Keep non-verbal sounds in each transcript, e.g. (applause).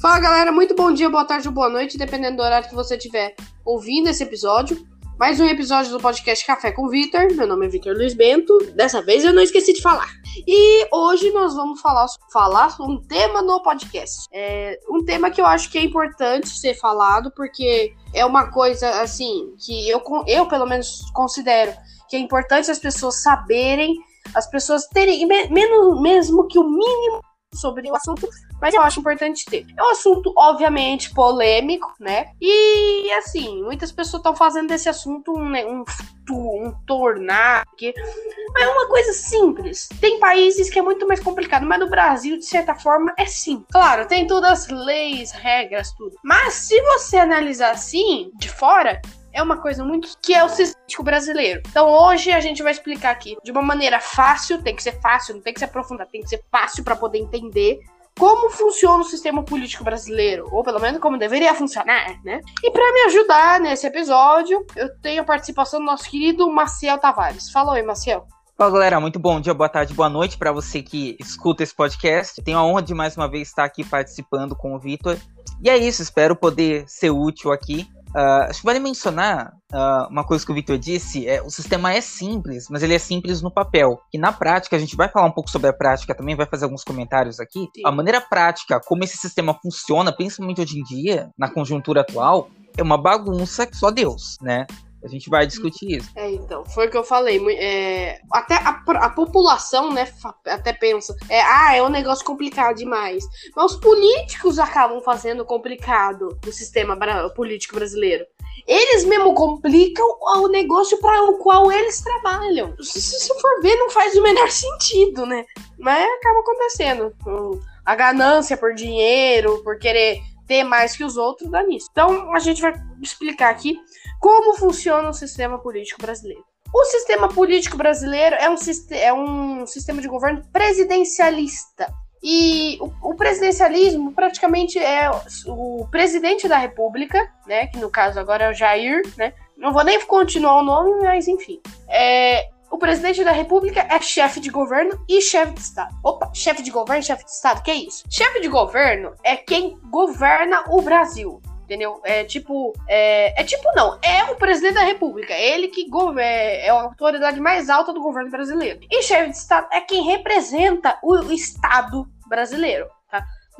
Fala galera, muito bom dia, boa tarde ou boa noite, dependendo do horário que você estiver ouvindo esse episódio. Mais um episódio do podcast Café com Vitor. Meu nome é Vitor Luiz Bento. Dessa vez eu não esqueci de falar. E hoje nós vamos falar, falar um tema no podcast. É um tema que eu acho que é importante ser falado, porque é uma coisa assim que eu, eu pelo menos considero que é importante as pessoas saberem, as pessoas terem, menos, mesmo que o mínimo sobre o assunto, mas eu acho importante ter. É um assunto, obviamente, polêmico, né? E, assim, muitas pessoas estão fazendo desse assunto um, né, um, um tornar, que é uma coisa simples. Tem países que é muito mais complicado, mas no Brasil, de certa forma, é sim. Claro, tem todas as leis, regras, tudo. Mas se você analisar assim, de fora, é uma coisa muito que é o sistema brasileiro. Então hoje a gente vai explicar aqui de uma maneira fácil, tem que ser fácil, não tem que se aprofundar, tem que ser fácil para poder entender como funciona o sistema político brasileiro, ou pelo menos como deveria funcionar, né? E para me ajudar nesse episódio, eu tenho a participação do nosso querido Maciel Tavares. Fala aí, Maciel. Fala galera, muito bom dia, boa tarde, boa noite para você que escuta esse podcast. Tenho a honra de mais uma vez estar aqui participando com o Vitor. E é isso, espero poder ser útil aqui Uh, acho que vale mencionar uh, uma coisa que o Victor disse: é, o sistema é simples, mas ele é simples no papel. E na prática, a gente vai falar um pouco sobre a prática também, vai fazer alguns comentários aqui. Sim. A maneira prática, como esse sistema funciona, principalmente hoje em dia, na conjuntura atual, é uma bagunça que só Deus, né? A gente vai discutir isso. É, então, foi o que eu falei. É, até a, a, população, né, até pensa, é, ah, é um negócio complicado demais. Mas os políticos acabam fazendo complicado o sistema político brasileiro. Eles mesmo complicam o negócio para o qual eles trabalham. Se, se for ver, não faz o menor sentido, né? Mas acaba acontecendo. A ganância por dinheiro, por querer ter mais que os outros, dá nisso. Então, a gente vai explicar aqui como funciona o sistema político brasileiro. O sistema político brasileiro é um, é um sistema de governo presidencialista. E o, o, presidencialismo praticamente é o, presidente da república, né? Que no caso agora é o Jair, né? Não vou nem continuar o nome, mas enfim. É, o presidente da república é chefe de governo e chefe de estado. Opa, chefe de governo, chefe de estado, que é isso? Chefe de governo é quem governa o Brasil entendeu? É tipo, é, é tipo não, é o presidente da república, é ele que é, é a autoridade mais alta do governo brasileiro. E chefe de estado é quem representa o, estado brasileiro?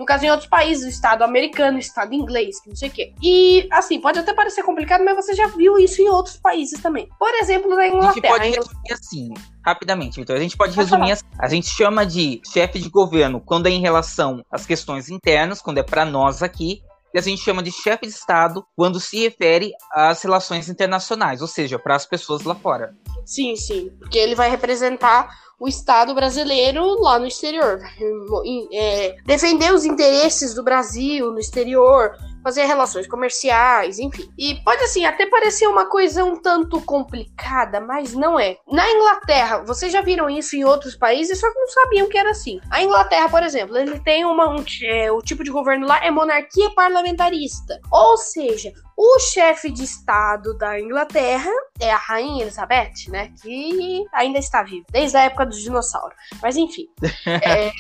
No caso, em outros países, o Estado americano, o Estado inglês, que não sei o quê. E, assim, pode até parecer complicado, mas você já viu isso em outros países também. Por exemplo, na Inglaterra. A gente pode resumir assim, rapidamente, Vitor. A gente pode resumir assim. A gente chama de chefe de governo quando é em relação às questões internas, quando é para nós aqui, que a gente chama de chefe de Estado quando se refere às relações internacionais, ou seja, para as pessoas lá fora. Sim, sim, porque ele vai representar o Estado brasileiro lá no exterior, é, defender os interesses do Brasil no exterior, fazer relações comerciais, enfim. E pode assim até parecer uma coisa um tanto complicada, mas não é. Na Inglaterra, vocês já viram isso em outros países, só que não sabiam que era assim. A Inglaterra, por exemplo, ele tem uma um, é, o tipo de governo lá é monarquia parlamentarista, ou seja, o chefe de estado da Inglaterra é a rainha Elizabeth, né? Que ainda está viva, desde a época dos dinossauros. Mas enfim. (laughs) é...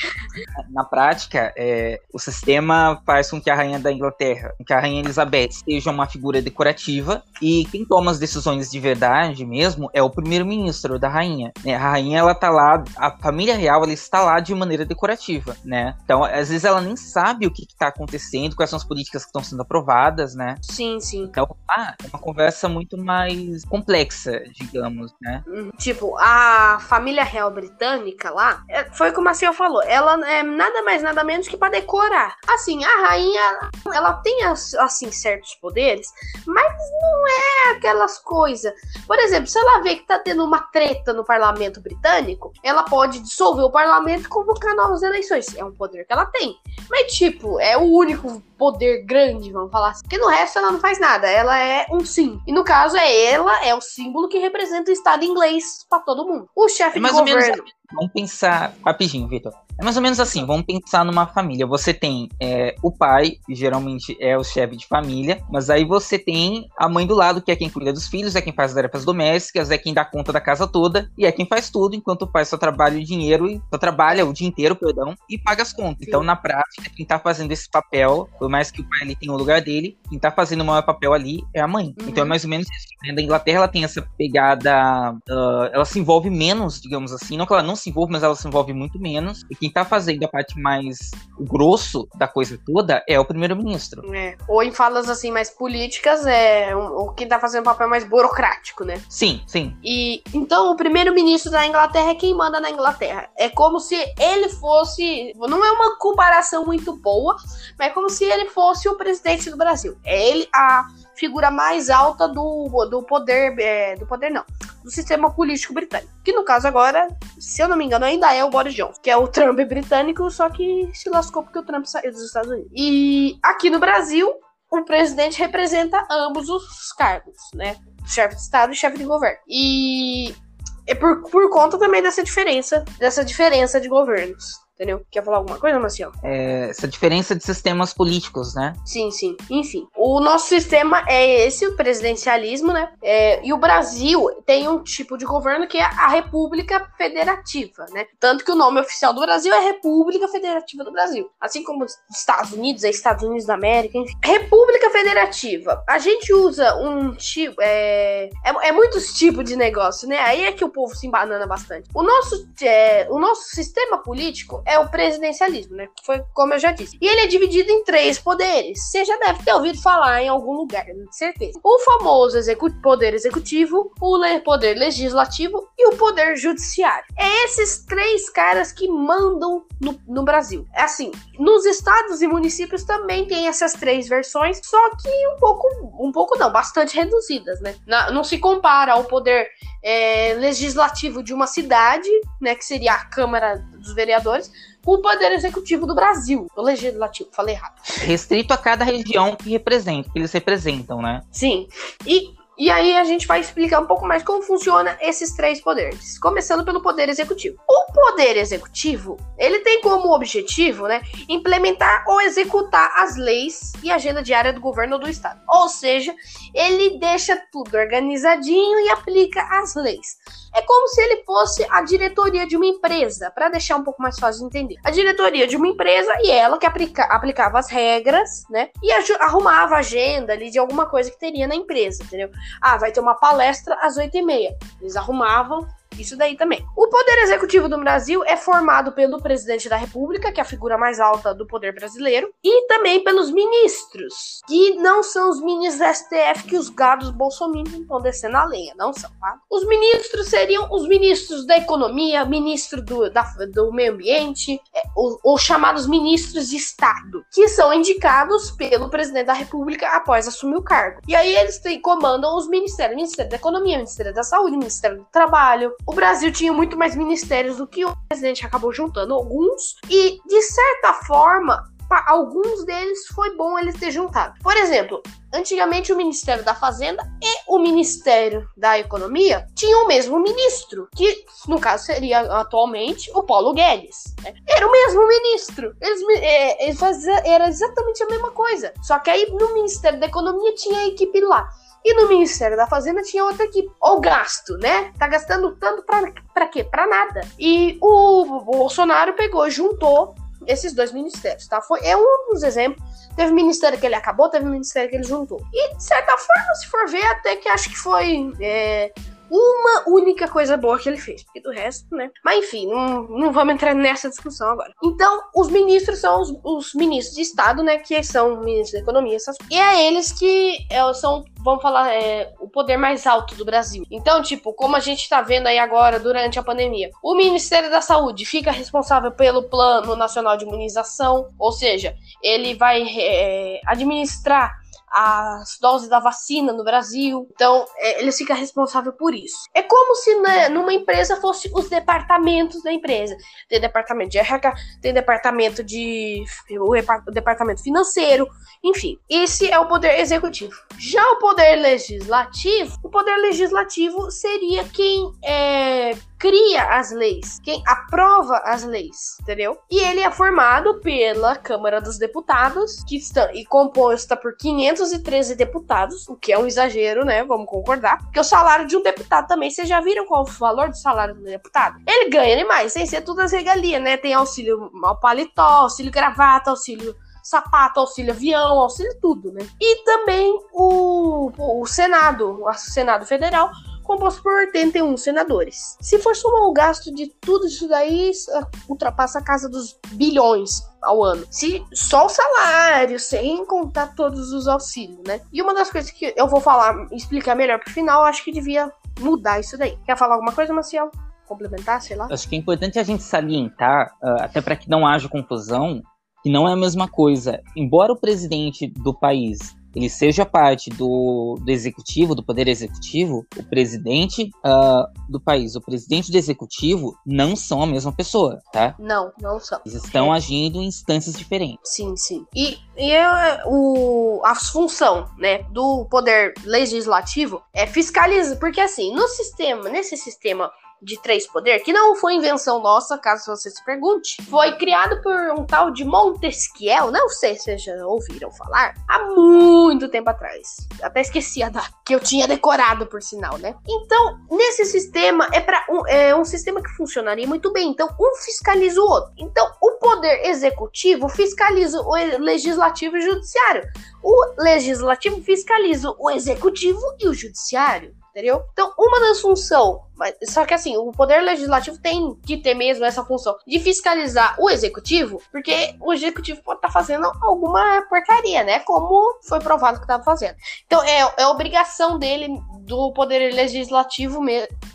Na prática, é, o sistema faz com que a rainha da Inglaterra, que a rainha Elizabeth seja uma figura decorativa e quem toma as decisões de verdade mesmo é o primeiro-ministro da rainha. Né? A rainha, ela tá lá, a família real, ela está lá de maneira decorativa, né? Então, às vezes ela nem sabe o que está acontecendo, quais são as políticas que estão sendo aprovadas, né? Sim, sim sim. Então, ah, é uma conversa muito mais complexa, digamos, né? Uhum. Tipo, a família real britânica lá, é, foi como a senhora falou, ela é nada mais, nada menos que para decorar. Assim, a rainha, ela tem, assim, certos poderes, mas não é aquelas coisas. Por exemplo, se ela vê que tá tendo uma treta no parlamento britânico, ela pode dissolver o parlamento e convocar novas eleições. É um poder que ela tem. Mas, tipo, é o único poder grande, vamos falar assim. Porque no resto ela não faz nada, ela é um sim. E no caso é ela, é o símbolo que representa o Estado inglês para todo mundo. O chefe é de governo. Vamos pensar rapidinho, Vitor. É mais ou menos assim, vamos pensar numa família. Você tem é, o pai, que geralmente é o chefe de família, mas aí você tem a mãe do lado, que é quem cuida dos filhos, é quem faz as tarefas domésticas, é quem dá conta da casa toda, e é quem faz tudo, enquanto o pai só trabalha o dinheiro, e só trabalha o dia inteiro, perdão, e paga as contas. Sim. Então, na prática, quem tá fazendo esse papel, pelo mais que o pai ali tenha o lugar dele, quem tá fazendo o maior papel ali é a mãe. Uhum. Então é mais ou menos isso. Né? Da Inglaterra ela tem essa pegada. Uh, ela se envolve menos, digamos assim. Não que ela não se envolve, mas ela se envolve muito menos. E quem tá fazendo a parte mais grosso da coisa toda é o primeiro-ministro. É. Ou em falas assim mais políticas, é o quem tá fazendo o papel mais burocrático, né? Sim, sim. E então o primeiro-ministro da Inglaterra é quem manda na Inglaterra. É como se ele fosse. Não é uma comparação muito boa, mas é como se ele fosse o presidente do Brasil. É ele a figura mais alta do, do poder. É, do poder não. Do sistema político britânico. Que no caso agora, se eu não me engano, ainda é o Boris Johnson, que é o Trump britânico, só que se lascou porque o Trump saiu dos Estados Unidos. E aqui no Brasil, o presidente representa ambos os cargos, né? Chefe de Estado e chefe de governo. E é por, por conta também dessa diferença, dessa diferença de governos entendeu? Quer falar alguma coisa, Marcial? É, essa diferença de sistemas políticos, né? Sim, sim. Enfim, o nosso sistema é esse, o presidencialismo, né? É, e o Brasil tem um tipo de governo que é a República Federativa, né? Tanto que o nome oficial do Brasil é República Federativa do Brasil. Assim como os Estados Unidos, é Estados Unidos da América, enfim. República Federativa. A gente usa um tipo. É, é, é muitos tipos de negócio, né? Aí é que o povo se embanana bastante. O nosso, é, o nosso sistema político é o presidencialismo, né? Foi como eu já disse. E ele é dividido em três poderes. Você já deve ter ouvido falar em algum lugar, com certeza. O famoso execu poder executivo, o le poder legislativo e o poder judiciário. É esses três caras que mandam no, no Brasil. É assim, nos estados e municípios também tem essas três versões, só que um pouco, um pouco não, bastante reduzidas, né? Na, não se compara ao poder é, legislativo de uma cidade, né, que seria a Câmara dos Vereadores, com o Poder Executivo do Brasil, o Legislativo, falei errado. Restrito a cada região que representa, que eles representam, né? Sim. E e aí a gente vai explicar um pouco mais como funciona esses três poderes, começando pelo poder executivo. O poder executivo, ele tem como objetivo, né, implementar ou executar as leis e agenda diária do governo do estado. Ou seja, ele deixa tudo organizadinho e aplica as leis. É como se ele fosse a diretoria de uma empresa, para deixar um pouco mais fácil de entender. A diretoria de uma empresa e ela que aplica, aplicava as regras, né? E arrumava a agenda ali de alguma coisa que teria na empresa, entendeu? Ah, vai ter uma palestra às oito e meia. Eles arrumavam isso daí também. O poder executivo do Brasil é formado pelo presidente da República, que é a figura mais alta do poder brasileiro, e também pelos ministros, que não são os ministros da STF que os gados bolsominions estão descendo a lenha, não são, tá? Os ministros seriam os ministros da economia, ministro do, da, do meio ambiente, é, os, os chamados ministros de Estado, que são indicados pelo presidente da República após assumir o cargo. E aí eles têm, comandam os ministérios, Ministério da Economia, Ministério da Saúde, Ministério do Trabalho, o Brasil tinha muito mais ministérios do que o presidente acabou juntando alguns e de certa forma alguns deles foi bom eles ter juntado. Por exemplo, antigamente o Ministério da Fazenda e o Ministério da Economia tinham o mesmo ministro, que no caso seria atualmente o Paulo Guedes. Né? Era o mesmo ministro. Eles, é, eles faziam, era exatamente a mesma coisa. Só que aí no Ministério da Economia tinha a equipe lá. E no Ministério da Fazenda tinha outra equipe. Ou gasto, né? Tá gastando tanto pra, pra quê? Pra nada. E o Bolsonaro pegou, juntou esses dois ministérios, tá? Foi é um dos exemplos. Teve ministério que ele acabou, teve ministério que ele juntou. E, de certa forma, se for ver, até que acho que foi é, uma única coisa boa que ele fez, porque do resto, né? Mas enfim, não, não vamos entrar nessa discussão agora. Então, os ministros são os, os ministros de Estado, né? Que são ministros da Economia, essas E é eles que é, são, vamos falar, é, o poder mais alto do Brasil. Então, tipo, como a gente tá vendo aí agora durante a pandemia, o Ministério da Saúde fica responsável pelo Plano Nacional de Imunização, ou seja, ele vai é, administrar as doses da vacina no Brasil. Então, é, ele fica responsável por isso. É como se né, numa empresa fosse os departamentos da empresa. Tem departamento de RH, tem departamento de o, o departamento financeiro, enfim. Esse é o poder executivo. Já o poder legislativo, o poder legislativo seria quem é, cria as leis, quem aprova as leis, entendeu? E ele é formado pela Câmara dos Deputados, que está e composta por 513 deputados, o que é um exagero, né? Vamos concordar. Porque o salário de um deputado também, vocês já viram qual é o valor do salário do deputado? Ele ganha demais, sem ser todas as regalias, né? Tem auxílio ao paletó, auxílio gravata, auxílio sapato, auxílio avião, auxílio tudo, né? E também o, o Senado, o Senado Federal, composto por 81 senadores. Se for somar o gasto de tudo isso daí, ultrapassa a casa dos bilhões ao ano. Se só o salário, sem contar todos os auxílios, né? E uma das coisas que eu vou falar, explicar melhor pro final, acho que devia mudar isso daí. Quer falar alguma coisa, Marcial? Complementar, sei lá? Acho que é importante a gente salientar, uh, até para que não haja confusão, que não é a mesma coisa. Embora o presidente do país ele seja parte do, do executivo, do poder executivo, o presidente uh, do país, o presidente do executivo não são a mesma pessoa, tá? Não, não são. Eles estão é. agindo em instâncias diferentes. Sim, sim. E, e é, o, a função, né, do poder legislativo é fiscalizar, porque assim, no sistema, nesse sistema de três poder, que não foi invenção nossa, caso você se pergunte, foi criado por um tal de Montesquiel, não sei se vocês já ouviram falar, há muito tempo atrás. Até esqueci a data, que eu tinha decorado, por sinal, né? Então, nesse sistema, é, pra um, é um sistema que funcionaria muito bem. Então, um fiscaliza o outro. Então, o poder executivo fiscaliza o legislativo e o judiciário. O legislativo fiscaliza o executivo e o judiciário entendeu? Então, uma das funções, só que assim, o poder legislativo tem que ter mesmo essa função de fiscalizar o executivo, porque o executivo pode estar tá fazendo alguma porcaria, né? Como foi provado que estava fazendo. Então, é, é obrigação dele do poder legislativo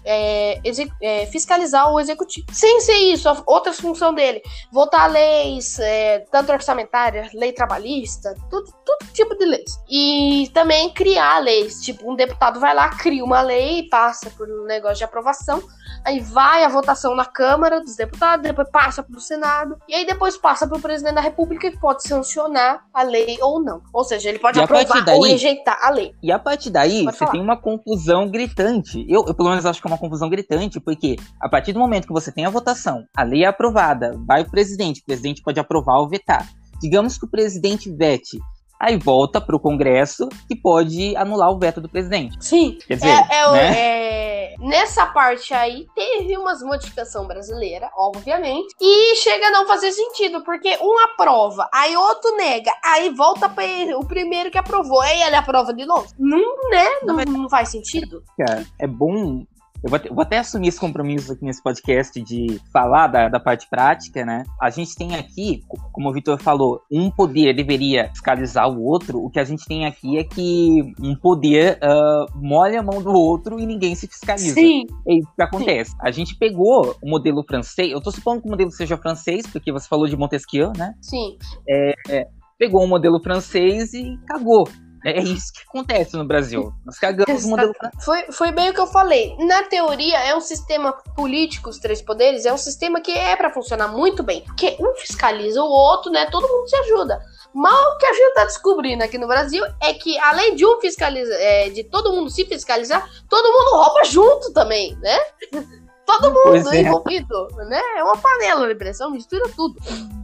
é, é, fiscalizar o executivo. Sem ser isso, outras funções dele, votar leis, é, tanto orçamentárias, lei trabalhista, tudo, todo tipo de leis. E também criar leis. Tipo, um deputado vai lá, cria uma lei, passa por um negócio de aprovação aí vai a votação na Câmara dos Deputados, depois passa para o Senado, e aí depois passa para o presidente da República que pode sancionar a lei ou não. Ou seja, ele pode e aprovar daí, ou rejeitar a lei. E a partir daí, pode você falar. tem uma confusão gritante. Eu, eu, pelo menos, acho que é uma confusão gritante, porque a partir do momento que você tem a votação, a lei é aprovada, vai o presidente, o presidente pode aprovar ou vetar. Digamos que o presidente vete aí volta para o Congresso que pode anular o veto do presidente. Sim. Quer dizer, é, é, né? é, nessa parte aí teve umas modificação brasileira, obviamente, e chega a não fazer sentido, porque um aprova, aí outro nega, aí volta para o primeiro que aprovou, aí ele aprova de novo. Não, né? Não, não faz sentido. Cara, é bom eu vou, vou, até assumir esse compromisso aqui nesse podcast de falar da, da parte prática, né? A gente tem aqui, como o Vitor falou, um poder deveria fiscalizar o outro. O que a gente tem aqui é que um poder uh, molha a mão do outro e ninguém se fiscaliza. Sim. É isso que acontece. Sim. A gente pegou o modelo francês, eu tô supondo que o modelo seja francês, porque você falou de Montesquieu, né? Sim. É, é, pegou um modelo francês e cagou. É isso que acontece no Brasil. Nós cagamos o modelo. Foi, foi bem o que eu falei. Na teoria, é um sistema político, os três poderes, é um sistema que é para funcionar muito bem. Porque um fiscaliza o outro, né? Todo mundo se ajuda. Mal que a gente tá descobrindo aqui no Brasil é que, além de um fiscalizar, é, de todo mundo se fiscalizar, todo mundo rouba junto também, né? Todo mundo é. envolvido, né? É uma panela de pressão, mistura tudo.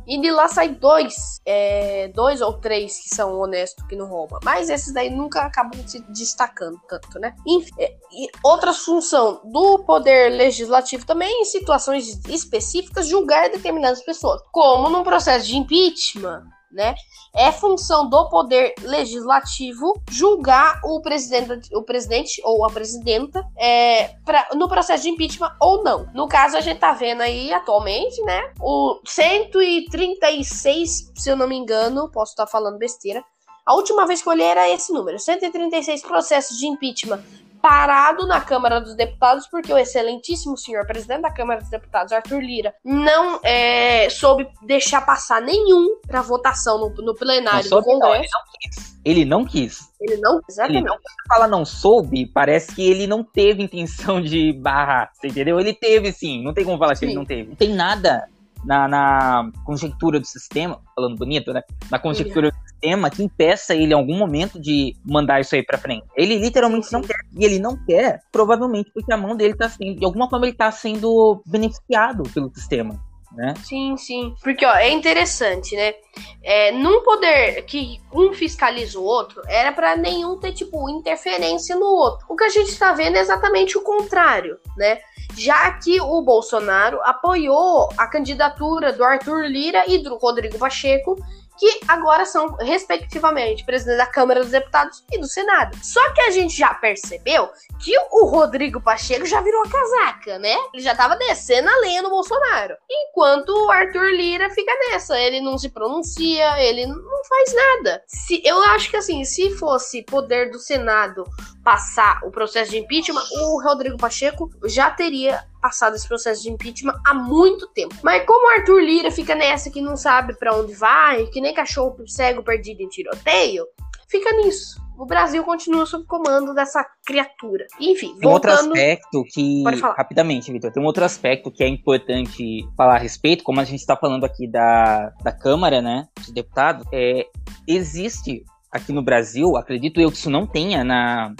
E de lá sai dois, é, dois ou três que são honestos, que não roubam. Mas esses daí nunca acabam se destacando tanto, né? Enfim, é, e outra função do poder legislativo também, em situações específicas, julgar determinadas pessoas. Como num processo de impeachment, né? É função do poder legislativo julgar o presidente, o presidente ou a presidenta é, pra, no processo de impeachment ou não. No caso, a gente tá vendo aí atualmente, né? O 136, se eu não me engano, posso estar falando besteira. A última vez que eu olhei era esse número: 136 processos de impeachment parado na Câmara dos Deputados porque o excelentíssimo senhor presidente da Câmara dos Deputados, Arthur Lira, não é, soube deixar passar nenhum para votação no, no plenário do Congresso. Não, ele não quis. Ele não, exatamente. Ele não, fala não soube, parece que ele não teve intenção de barrar, você entendeu? Ele teve sim, não tem como falar que ele não teve. Não tem nada na, na conjectura do sistema, falando bonito, né? Na conjectura do sistema que impeça ele em algum momento de mandar isso aí pra frente. Ele literalmente sim. não quer. E ele não quer, provavelmente, porque a mão dele tá sendo, de alguma forma, ele tá sendo beneficiado pelo sistema. Né? Sim, sim. Porque ó, é interessante, né? É, num poder que um fiscaliza o outro, era para nenhum ter, tipo, interferência no outro. O que a gente está vendo é exatamente o contrário, né? Já que o Bolsonaro apoiou a candidatura do Arthur Lira e do Rodrigo Pacheco, que agora são, respectivamente, presidente da Câmara dos Deputados e do Senado. Só que a gente já percebeu que o Rodrigo Pacheco já virou a casaca, né? Ele já tava descendo a lenha no Bolsonaro. Enquanto o Arthur Lira fica nessa, ele não se pronuncia, ele não faz nada. Se, eu acho que assim, se fosse poder do Senado passar o processo de impeachment, o Rodrigo Pacheco já teria passado esse processo de impeachment há muito tempo. Mas como o Arthur Lira fica nessa que não sabe para onde vai, que nem cachorro cego perdido em tiroteio, fica nisso. O Brasil continua sob comando dessa criatura. Enfim, tem voltando... outro aspecto que rapidamente, Vitor, tem um outro aspecto que é importante falar a respeito, como a gente está falando aqui da, da Câmara, né, de deputados, é existe aqui no Brasil, acredito eu que isso não tenha na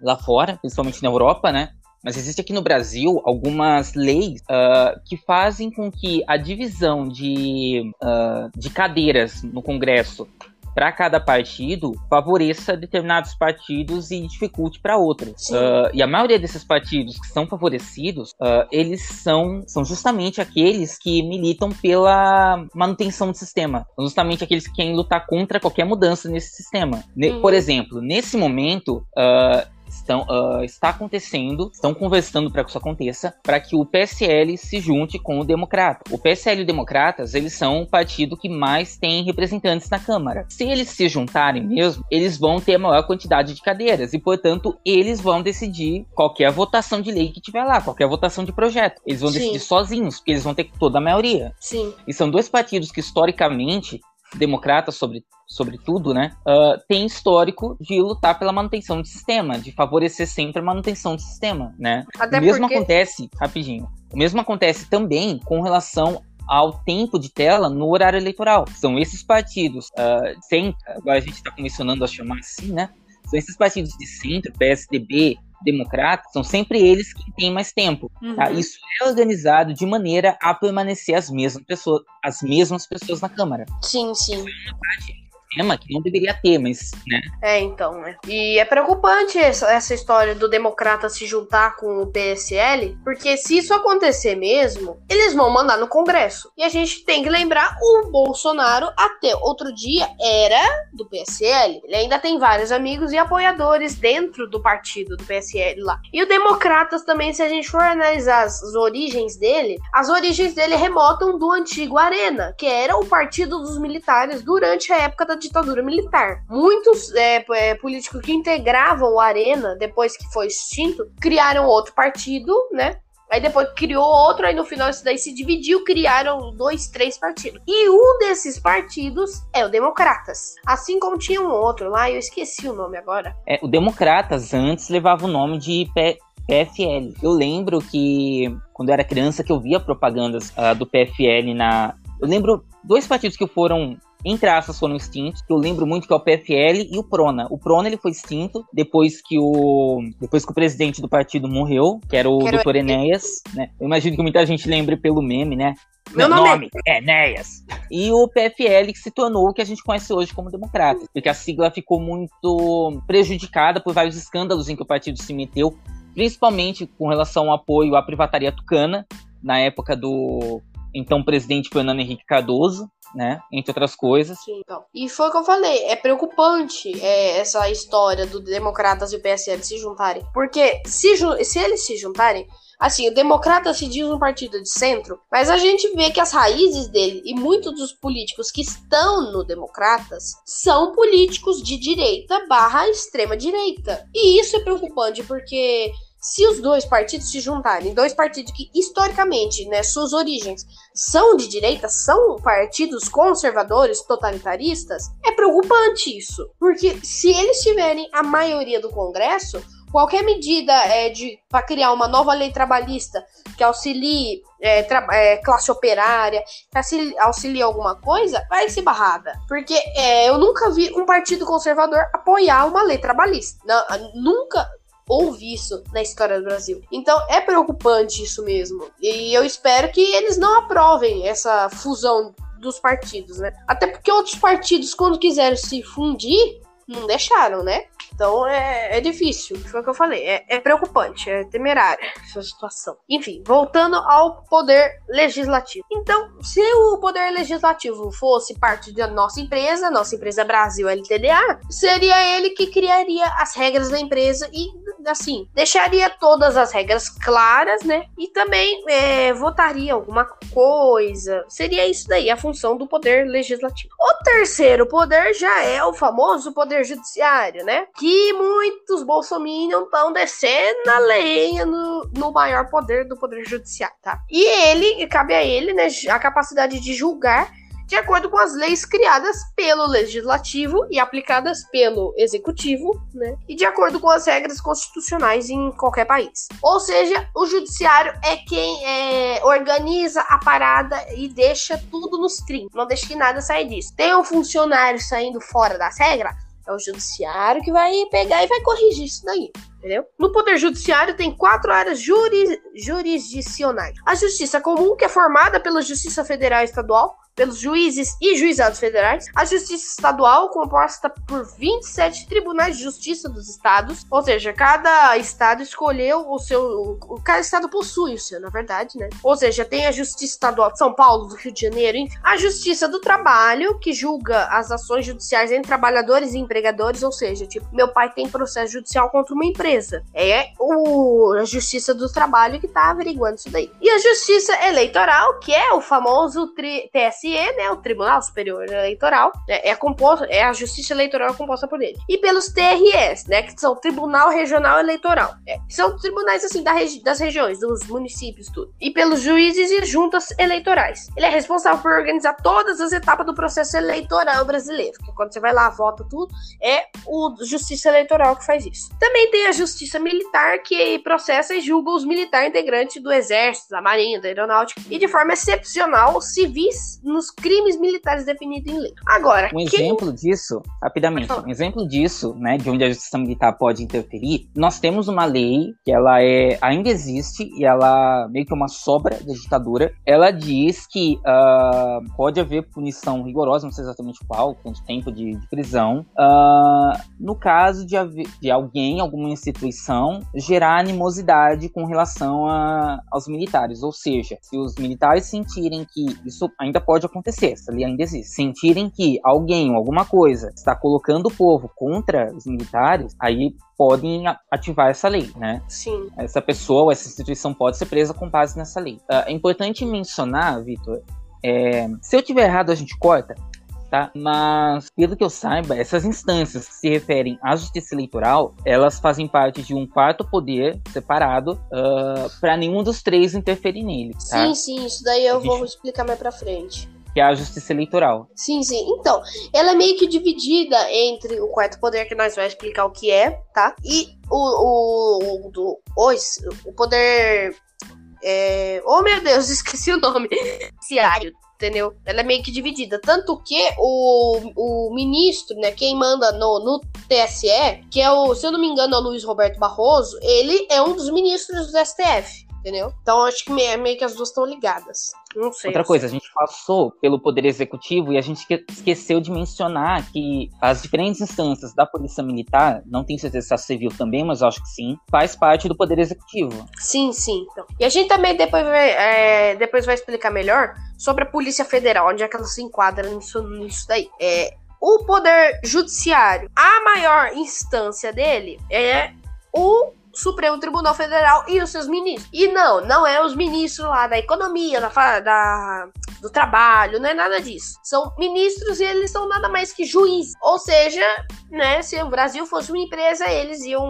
lá fora, principalmente na Europa, né? Mas existe aqui no Brasil algumas leis uh, que fazem com que a divisão de, uh, de cadeiras no Congresso para cada partido favoreça determinados partidos e dificulte para outros. Uh, e a maioria desses partidos que são favorecidos, uh, eles são, são justamente aqueles que militam pela manutenção do sistema. São justamente aqueles que querem lutar contra qualquer mudança nesse sistema. Uhum. Por exemplo, nesse momento, uh, estão, uh, está acontecendo, estão conversando para que isso aconteça, para que o PSL se junte com o Democrata. O PSL e o Democratas, eles são o partido que mais tem representantes na Câmara. Se eles se juntarem mesmo, eles vão ter a maior quantidade de cadeiras e, portanto, eles vão decidir qualquer votação de lei que tiver lá, qualquer votação de projeto. Eles vão Sim. decidir sozinhos, porque eles vão ter toda a maioria. Sim. E são dois partidos que historicamente democrata sobre, sobre tudo, né, uh, tem histórico de lutar pela manutenção do sistema, de favorecer sempre a manutenção do sistema, né? Até o mesmo porque... acontece, rapidinho, o mesmo acontece também com relação ao tempo de tela no horário eleitoral. São esses partidos, uh, sem, agora a gente está começando a chamar assim, né? São esses partidos de centro, PSDB, democratas, são sempre eles que têm mais tempo. Tá? Uhum. Tá? Isso é organizado de maneira a permanecer as mesmas pessoas, as mesmas pessoas na Câmara. Sim, sim. Isso é uma prática tema que não deveria ter, mas, né? É, então, né? E é preocupante essa, essa história do democrata se juntar com o PSL, porque se isso acontecer mesmo, eles vão mandar no Congresso. E a gente tem que lembrar, o Bolsonaro até outro dia era do PSL. Ele ainda tem vários amigos e apoiadores dentro do partido do PSL lá. E o Democratas também, se a gente for analisar as, origens dele, as origens dele remotam do antigo Arena, que era o partido dos militares durante a época da ditadura militar. Muitos é, é, políticos que integravam o Arena, depois que foi extinto, criaram outro partido, né? Aí depois criou outro, aí no final isso daí se dividiu, criaram dois, três partidos. E um desses partidos é o Democratas. Assim como tinha um outro lá, eu esqueci o nome agora. É, o Democratas antes levava o nome de P PFL. Eu lembro que quando eu era criança que eu via propagandas uh, do PFL na. Eu lembro dois partidos que foram entre aspas, foram extintos, que eu lembro muito que é o PFL e o Prona. O Prona ele foi extinto depois que o depois que o presidente do partido morreu, que era o Quero Dr. Enéas, né? Eu imagino que muita gente lembre pelo meme, né? Meu nome, nome é Enéas. E o PFL que se tornou o que a gente conhece hoje como democrata, porque a sigla ficou muito prejudicada por vários escândalos em que o partido se meteu, principalmente com relação ao apoio à privataria tucana, na época do então presidente Fernando Henrique Cardoso, né? Entre outras coisas. Sim, então. E foi o que eu falei, é preocupante é, essa história do Democratas e o PSL se juntarem. Porque se, se eles se juntarem, Assim, o Democrata se diz um partido de centro, mas a gente vê que as raízes dele e muitos dos políticos que estão no Democratas são políticos de direita barra extrema direita. E isso é preocupante porque se os dois partidos se juntarem, dois partidos que historicamente, né, suas origens são de direita, são partidos conservadores, totalitaristas, é preocupante isso. Porque se eles tiverem a maioria do Congresso, qualquer medida é, de para criar uma nova lei trabalhista que auxilie é, é, classe operária, que auxilie, auxilie, alguma coisa, vai ser barrada. Porque é, eu nunca vi um partido conservador apoiar uma lei trabalhista. Não, nunca houve isso na história do Brasil. Então é preocupante isso mesmo. E eu espero que eles não aprovem essa fusão dos partidos, né? Até porque outros partidos, quando quiseram se fundir, não deixaram, né? Então é, é difícil, foi o que eu falei. É, é preocupante, é temerária essa situação. Enfim, voltando ao poder legislativo. Então, se o poder legislativo fosse parte da nossa empresa, nossa empresa Brasil LTDA, seria ele que criaria as regras da empresa e, assim, deixaria todas as regras claras, né? E também é, votaria alguma coisa. Seria isso daí, a função do poder legislativo. O terceiro poder já é o famoso poder judiciário, né? Que muitos bolsominions estão descendo a lenha no, no maior poder do poder judiciário, tá? E ele, cabe a ele, né, a capacidade de julgar de acordo com as leis criadas pelo legislativo e aplicadas pelo executivo, né? E de acordo com as regras constitucionais em qualquer país. Ou seja, o judiciário é quem é, organiza a parada e deixa tudo nos trinhos, não deixa que nada saia disso. Tem um funcionário saindo fora das regras, é o judiciário que vai pegar e vai corrigir isso daí. Entendeu? No Poder Judiciário tem quatro áreas juri jurisdicionais. A Justiça Comum, que é formada pela Justiça Federal e Estadual, pelos juízes e juizados federais, a Justiça Estadual, composta por 27 tribunais de justiça dos estados, ou seja, cada estado escolheu o seu. Cada estado possui o seu, na verdade, né? Ou seja, tem a Justiça Estadual de São Paulo, do Rio de Janeiro, enfim. a Justiça do Trabalho, que julga as ações judiciais entre trabalhadores e empregadores, ou seja, tipo, meu pai tem processo judicial contra uma empresa. É o, a Justiça do Trabalho que tá averiguando isso daí. E a Justiça Eleitoral, que é o famoso TSE TSE, né, o Tribunal Superior Eleitoral, é, é composto, é a Justiça Eleitoral composta por ele. E pelos TRS, né, que são Tribunal Regional Eleitoral. É, são tribunais assim da regi das regiões, dos municípios, tudo. E pelos juízes e juntas eleitorais. Ele é responsável por organizar todas as etapas do processo eleitoral brasileiro. Que quando você vai lá, vota tudo, é o Justiça Eleitoral que faz isso. Também tem a Justiça Militar, que processa e julga os militares integrantes do Exército, da Marinha, da Aeronáutica e de forma excepcional civis nos crimes militares definidos em lei. Agora, um exemplo disso, rapidamente, um exemplo disso, né, de onde a justiça militar pode interferir, nós temos uma lei que ela é ainda existe e ela meio que uma sobra da ditadura. Ela diz que uh, pode haver punição rigorosa, não sei exatamente qual, quanto tempo de, de prisão, uh, no caso de, haver, de alguém, alguma instituição gerar animosidade com relação a, aos militares, ou seja, se os militares sentirem que isso ainda pode acontecer, essa lei ainda existe. Sentirem que alguém ou alguma coisa está colocando o povo contra os militares, aí podem ativar essa lei, né? Sim. Essa pessoa ou essa instituição pode ser presa com base nessa lei. Uh, é importante mencionar, Vitor, é, se eu tiver errado, a gente corta, tá? Mas, pelo que eu saiba, essas instâncias que se referem à justiça eleitoral, elas fazem parte de um quarto poder separado uh, ah, para nenhum dos três interferir nele. Tá? Sim, sim, isso daí eu vou explicar mais para frente que é a justiça eleitoral. Sim, sim. Então, ela é meio que dividida entre o quarto poder, que nós vamos explicar o que é, tá? E o, o, o, do, o, o poder. É... Oh, meu Deus, (laughs) esqueci o nome. Judiciário, entendeu? Ela é meio que dividida. Tanto que o, o ministro, né, quem manda no, no TSE, que é o, se eu não me engano, é o Luiz Roberto Barroso, ele é um dos ministros do STF entendeu? Então acho que meio, meio que as duas estão ligadas. Não sei. Outra coisa, a gente passou pelo Poder Executivo e a gente esqueceu de mencionar que as diferentes instâncias da Polícia Militar, não tenho certeza se a civil também, mas acho que sim, faz parte do Poder Executivo. Sim, sim. Então. E a gente também depois vai, é, depois vai explicar melhor sobre a Polícia Federal, onde é que ela se enquadra nisso, nisso daí. É, o Poder Judiciário, a maior instância dele é o Supremo Tribunal Federal e os seus ministros. E não, não é os ministros lá da economia, da, da do trabalho, não é nada disso. São ministros e eles são nada mais que juízes. Ou seja, né, se o Brasil fosse uma empresa, eles iam,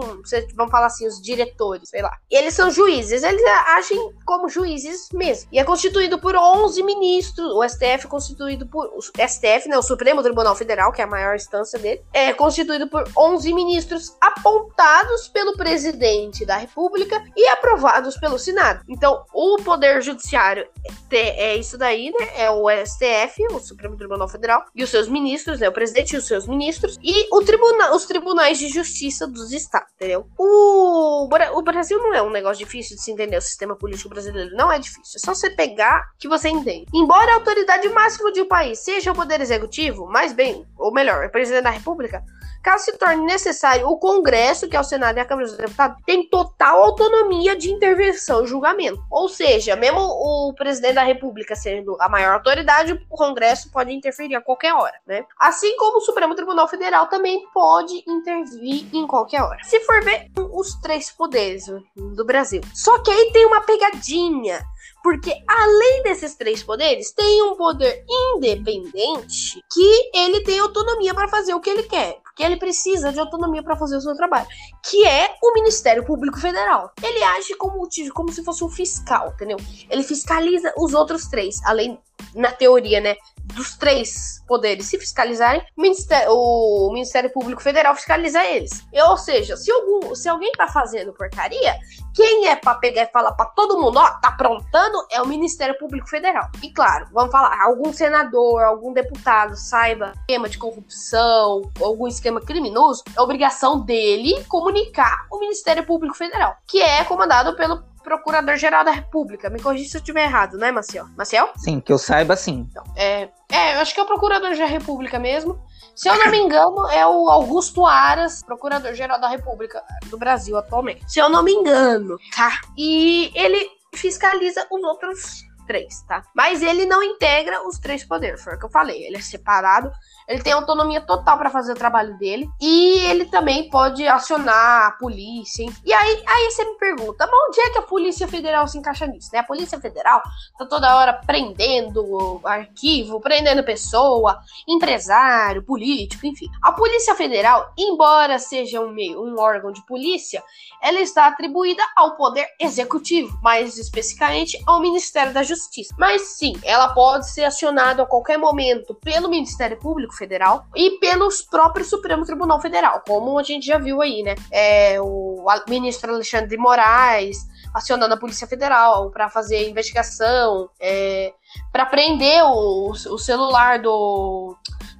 vamos falar assim, os diretores, sei lá. Eles são juízes, eles agem como juízes mesmo. E é constituído por 11 ministros, o STF é constituído por o STF, né, o Supremo Tribunal Federal, que é a maior instância dele, é constituído por 11 ministros apontados pelo presidente da República e aprovados pelo Senado. Então, o poder judiciário é isso daí, né? É o STF, o Supremo Tribunal Federal, e os seus ministros, né? O presidente e os seus ministros, e o tribuna os tribunais de justiça dos estados, entendeu? O, o Brasil não é um negócio difícil de se entender, o sistema político brasileiro não é difícil. É só você pegar que você entende. Embora a autoridade máxima de um país seja o poder executivo, mais bem, ou melhor, o presidente da república, Caso se torne necessário, o Congresso, que é o Senado e a Câmara dos Deputados, tem total autonomia de intervenção e julgamento. Ou seja, mesmo o presidente da República sendo a maior autoridade, o Congresso pode interferir a qualquer hora, né? Assim como o Supremo Tribunal Federal também pode intervir em qualquer hora. Se for ver os três poderes do Brasil. Só que aí tem uma pegadinha. Porque além desses três poderes, tem um poder independente que ele tem autonomia para fazer o que ele quer. Porque ele precisa de autonomia para fazer o seu trabalho. Que é o Ministério Público Federal. Ele age como, como se fosse um fiscal, entendeu? Ele fiscaliza os outros três. Além, na teoria, né? Dos três poderes se fiscalizarem, o Ministério, o Ministério Público Federal fiscaliza eles. Ou seja, se, algum, se alguém tá fazendo porcaria, quem é pra pegar e falar pra todo mundo, ó, tá aprontando, é o Ministério Público Federal. E claro, vamos falar, algum senador, algum deputado saiba esquema de corrupção, algum esquema criminoso, é obrigação dele comunicar o Ministério Público Federal, que é comandado pelo Procurador-Geral da República. Me corrija se eu estiver errado, né, Maciel? Maciel? Sim, que eu saiba sim. Então, é, é, eu acho que é o Procurador da República mesmo. Se eu não me engano, é o Augusto Aras, Procurador-Geral da República do Brasil atualmente. Se eu não me engano, tá? E ele fiscaliza os outros três, tá? Mas ele não integra os três poderes, foi o que eu falei. Ele é separado ele tem autonomia total para fazer o trabalho dele. E ele também pode acionar a polícia. E aí, aí você me pergunta, mas onde é que a Polícia Federal se encaixa nisso? Né? A Polícia Federal tá toda hora prendendo arquivo, prendendo pessoa, empresário, político, enfim. A Polícia Federal, embora seja um, meio, um órgão de polícia, ela está atribuída ao Poder Executivo, mais especificamente ao Ministério da Justiça. Mas sim, ela pode ser acionada a qualquer momento pelo Ministério Público Federal e pelos próprios Supremo Tribunal Federal, como a gente já viu aí, né? É, o ministro Alexandre de Moraes acionando a Polícia Federal para fazer investigação, é, para prender o, o celular do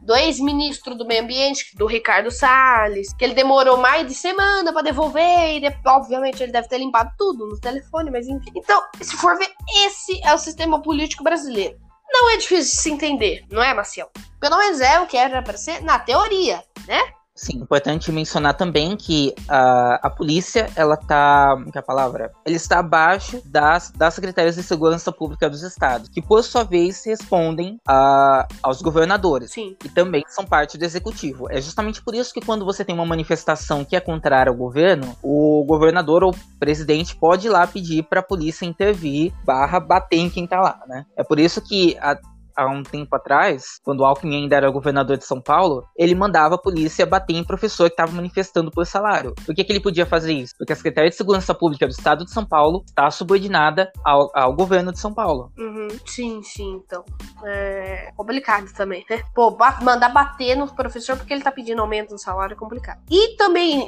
do ex-ministro do Meio Ambiente, do Ricardo Salles, que ele demorou mais de semana para devolver, e obviamente ele deve ter limpado tudo no telefone, mas enfim. Então, se for ver, esse é o sistema político brasileiro. Não é difícil de se entender, não é, Maciel? Pelo menos é o que era para ser na teoria, né? Sim, importante mencionar também que a, a polícia, ela tá. Que é a palavra? Ele está abaixo das, das secretarias de segurança pública dos estados, que por sua vez respondem a, aos governadores. Sim. E também são parte do executivo. É justamente por isso que quando você tem uma manifestação que é contrária ao governo, o governador ou presidente pode ir lá pedir para a polícia intervir, barra bater em quem tá lá, né? É por isso que a, há um tempo atrás, quando o Alckmin ainda era governador de São Paulo, ele mandava a polícia bater em professor que estava manifestando por salário. Por que, que ele podia fazer isso? Porque a Secretaria de Segurança Pública do Estado de São Paulo está subordinada ao, ao governo de São Paulo. Uhum, sim, sim, então. É complicado também, né? Pô, mandar bater no professor porque ele tá pedindo aumento no salário é complicado. E também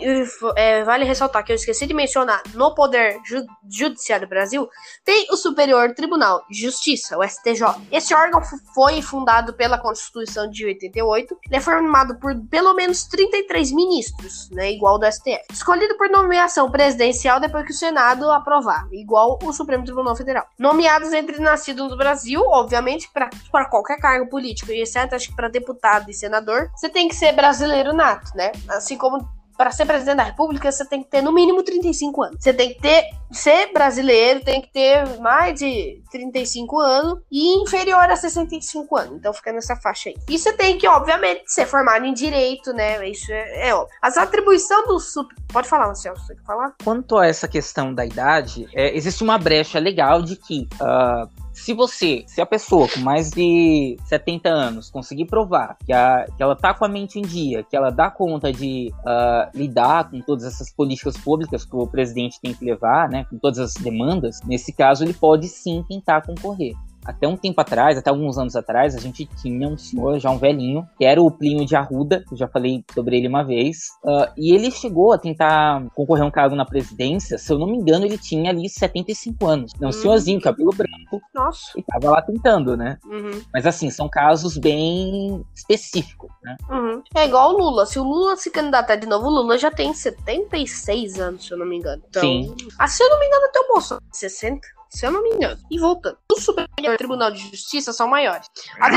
é, vale ressaltar que eu esqueci de mencionar, no Poder Ju Judiciário do Brasil, tem o Superior Tribunal de Justiça, o STJ. Esse órgão foi fundado pela Constituição de 88. Ele é formado por pelo menos 33 ministros, né, igual do STF. Escolhido por nomeação presidencial depois que o Senado aprovar, igual o Supremo Tribunal Federal. Nomeados entre nascidos no Brasil, obviamente, para qualquer cargo político, exceto acho que para deputado e senador, você tem que ser brasileiro nato, né? Assim como para ser presidente da República, você tem que ter no mínimo 35 anos. Você tem que ter ser brasileiro, tem que ter mais de 35 anos e inferior a 65 anos. Então fica nessa faixa aí. E você tem que, obviamente, ser formado em direito, né? Isso é, é óbvio. As atribuições do super. Pode falar, Marcelo, você quer falar? Quanto a essa questão da idade, é, existe uma brecha legal de que uh, se você, se a pessoa com mais de 70 anos conseguir provar que, a, que ela tá com a mente em dia, que ela dá conta de uh, lidar com todas essas políticas públicas que o presidente tem que levar, né, com todas as demandas, nesse caso ele pode sim tentar concorrer até um tempo atrás, até alguns anos atrás, a gente tinha um senhor, já um velhinho, que era o Plínio de Arruda, eu já falei sobre ele uma vez, uh, e ele chegou a tentar concorrer a um cargo na presidência, se eu não me engano, ele tinha ali 75 anos. Não, um hum. senhorzinho, cabelo branco. Nossa. E tava lá tentando, né? Uhum. Mas assim, são casos bem específicos, né? Uhum. É igual o Lula. Se o Lula se candidatar de novo, o Lula já tem 76 anos, se eu não me engano. Então, Sim. Ah, se eu não me engano, até o Bolsonaro 60 se eu não me engano. E voltando, o Superior Tribunal de Justiça são maiores. A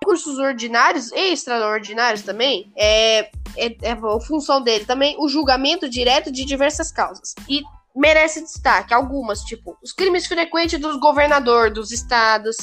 concursos (clears throat) ordinários e extraordinários também, é, é, é a função dele também o julgamento direto de diversas causas. E merece destaque algumas, tipo, os crimes frequentes dos governadores dos estados,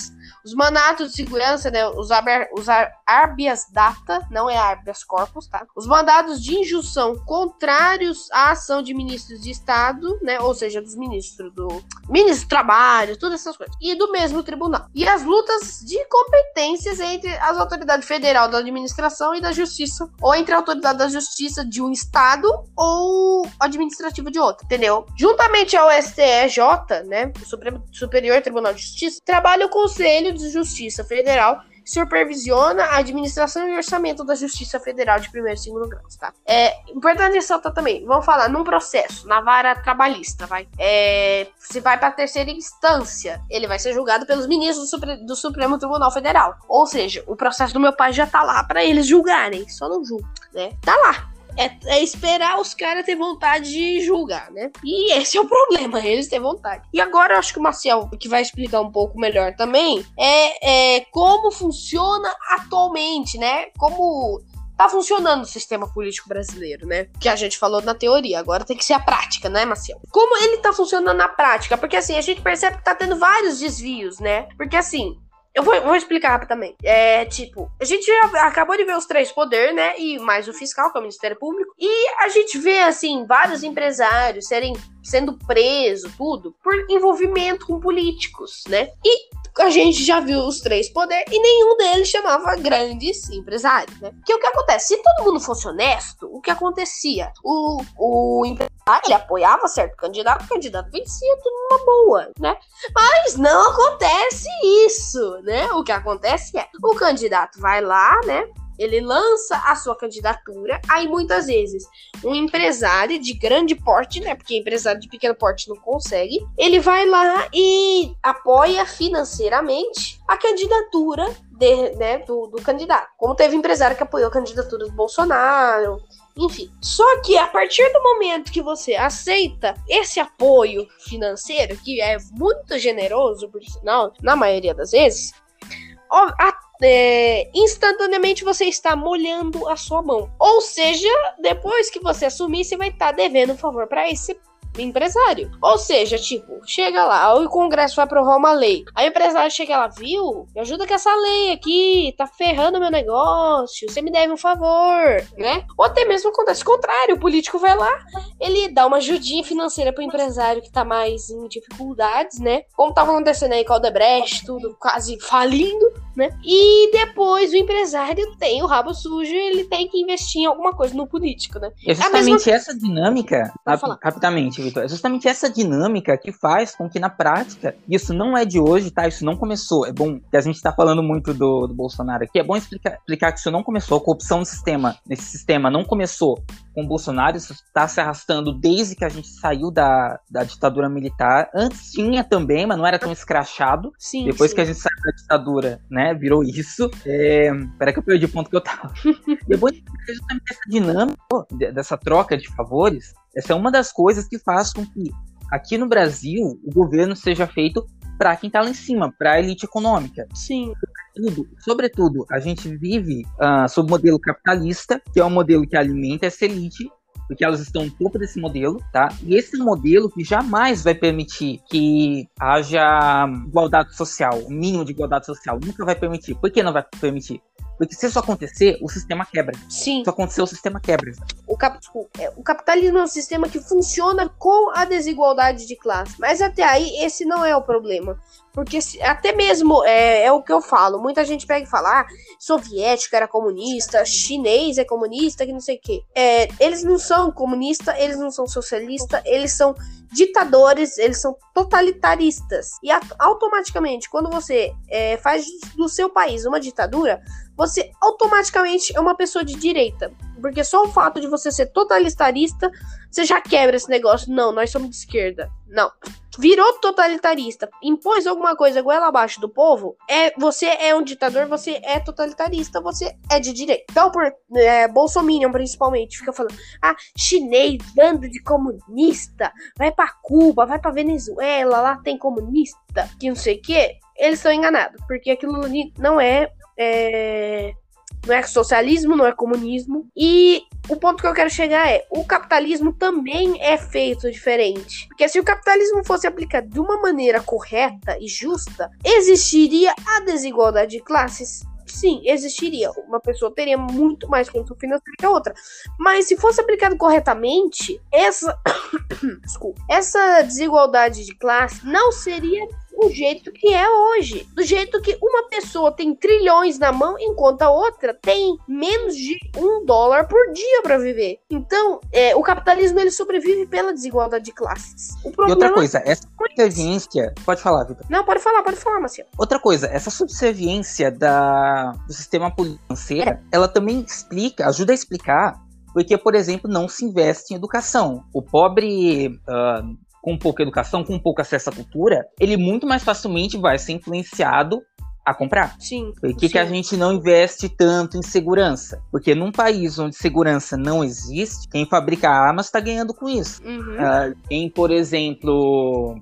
os mandatos de segurança, né, os, haber, os habeas data, não é habeas corpus, tá? Os mandados de injunção contrários à ação de ministros de Estado, né, ou seja, dos ministros do ministro do Trabalho, todas essas coisas, e do mesmo tribunal. E as lutas de competências entre as autoridades federal da administração e da justiça, ou entre a autoridade da justiça de um estado ou administrativo de outro, entendeu? Juntamente ao STJ, né, o Supremo Superior Tribunal de Justiça, trabalha o Conselho de Justiça Federal supervisiona a administração e orçamento da Justiça Federal de primeiro e segundo graus, tá? É importante ressaltar também, vamos falar num processo, na vara trabalhista, vai. É, se vai para terceira instância, ele vai ser julgado pelos ministros do, Supre do, Supremo Tribunal Federal. Ou seja, o processo do meu pai já tá lá para eles julgarem, só não julgam, né? Tá lá, é, é, esperar os caras ter vontade de julgar, né? E esse é o problema, (laughs) eles têm vontade. E agora eu acho que o Marcel, que vai explicar um pouco melhor também, é, é como funciona atualmente, né? Como tá funcionando o sistema político brasileiro, né? Que a gente falou na teoria, agora tem que ser a prática, né, Marcel? Como ele tá funcionando na prática? Porque assim, a gente percebe que tá tendo vários desvios, né? Porque assim, eu vou, vou, explicar rapidamente. É, tipo, a gente já acabou de ver os três poderes, né? E mais o fiscal, que é o Ministério Público. E a gente vê, assim, vários empresários serem sendo presos, tudo, por envolvimento com políticos, né? E a gente já viu os três poderes e nenhum deles chamava grandes empresários, né? Que o que acontece? Se todo mundo fosse honesto, o que acontecia? O, o empresário ele apoiava certo candidato, o candidato vencia tudo numa boa, né? Mas não acontece isso, né? O que acontece é o candidato vai lá, né? Ele lança a sua candidatura, aí muitas vezes um empresário de grande porte, né? Porque empresário de pequeno porte não consegue, ele vai lá e apoia financeiramente a candidatura de, né, do, do candidato. Como teve empresário que apoiou a candidatura do Bolsonaro, enfim. Só que a partir do momento que você aceita esse apoio financeiro, que é muito generoso, por sinal, na maioria das vezes, é, instantaneamente você está molhando a sua mão. Ou seja, depois que você assumir, você vai estar devendo um favor para esse empresário. Ou seja, tipo, chega lá, o Congresso vai aprovar uma lei. Aí o empresário chega lá, viu? Me ajuda com essa lei aqui, tá ferrando meu negócio, você me deve um favor, né? Ou até mesmo acontece o contrário, o político vai lá, ele dá uma ajudinha financeira pro empresário que tá mais em dificuldades, né? Como tava acontecendo aí com o Odebrecht, tudo quase falindo, né? E depois o empresário tem o rabo sujo e ele tem que investir em alguma coisa no político, né? É justamente mesma... essa dinâmica, rapidamente, Vitor, é justamente essa dinâmica que faz com que na prática, isso não é de hoje, tá? Isso não começou. É bom que a gente tá falando muito do, do Bolsonaro aqui, é bom explicar, explicar que isso não começou, a corrupção no sistema, nesse sistema não começou com o Bolsonaro, isso está se arrastando desde que a gente saiu da, da ditadura militar. Antes tinha também, mas não era tão escrachado. Sim, Depois sim. que a gente saiu da ditadura, né, virou isso. É... Peraí que eu perdi o ponto que eu tava. (laughs) Depois justamente essa dinâmica dessa troca de favores, essa é uma das coisas que faz com que aqui no Brasil o governo seja feito para quem está lá em cima, para a elite econômica. Sim. Sobretudo, sobretudo, a gente vive uh, sob o modelo capitalista, que é um modelo que alimenta essa elite, porque elas estão no topo desse modelo, tá? E esse modelo que jamais vai permitir que haja igualdade social, o mínimo de igualdade social, nunca vai permitir. Por que não vai permitir? Porque se isso acontecer, o sistema quebra. Sim. Se acontecer, o sistema quebra. O, cap é, o capitalismo é um sistema que funciona com a desigualdade de classe. Mas até aí, esse não é o problema. Porque se, até mesmo é, é, o que eu falo. Muita gente pega e fala: ah, soviético era comunista, chinês é comunista, que não sei o quê. É, eles não são comunistas, eles não são socialistas, eles são ditadores, eles são totalitaristas. E automaticamente, quando você é, faz do seu país uma ditadura, você automaticamente é uma pessoa de direita. Porque só o fato de você ser totalitarista, você já quebra esse negócio. Não, nós somos de esquerda. Não. Virou totalitarista, impôs alguma coisa goela abaixo do povo, é você é um ditador, você é totalitarista, você é de direita. Então, por é, Bolsonaro principalmente, fica falando: ah, chinês, bando de comunista, vai para Cuba, vai para Venezuela, lá tem comunista, que não sei o que. Eles estão enganados, porque aquilo não é é, não é socialismo, não é comunismo. E o ponto que eu quero chegar é: o capitalismo também é feito diferente. Porque se o capitalismo fosse aplicado de uma maneira correta e justa, existiria a desigualdade de classes. Sim, existiria. Uma pessoa teria muito mais condição financeira que a outra. Mas se fosse aplicado corretamente, essa. (coughs) Desculpa. Essa desigualdade de classe não seria o jeito que é hoje. Do jeito que uma pessoa tem trilhões na mão, enquanto a outra tem menos de um dólar por dia para viver. Então, é, o capitalismo ele sobrevive pela desigualdade de classes. E outra coisa, essa subserviência. Pode falar, Vitor. Não, pode falar, pode falar, Marcelo. Outra coisa, essa subserviência da, do sistema financeiro, é. ela também explica, ajuda a explicar porque, por exemplo, não se investe em educação. O pobre uh, com pouca educação, com pouco acesso à cultura, ele muito mais facilmente vai ser influenciado a comprar. Sim. Por que, que a gente não investe tanto em segurança? Porque num país onde segurança não existe, quem fabrica armas está ganhando com isso. Uhum. Uh, quem, por exemplo,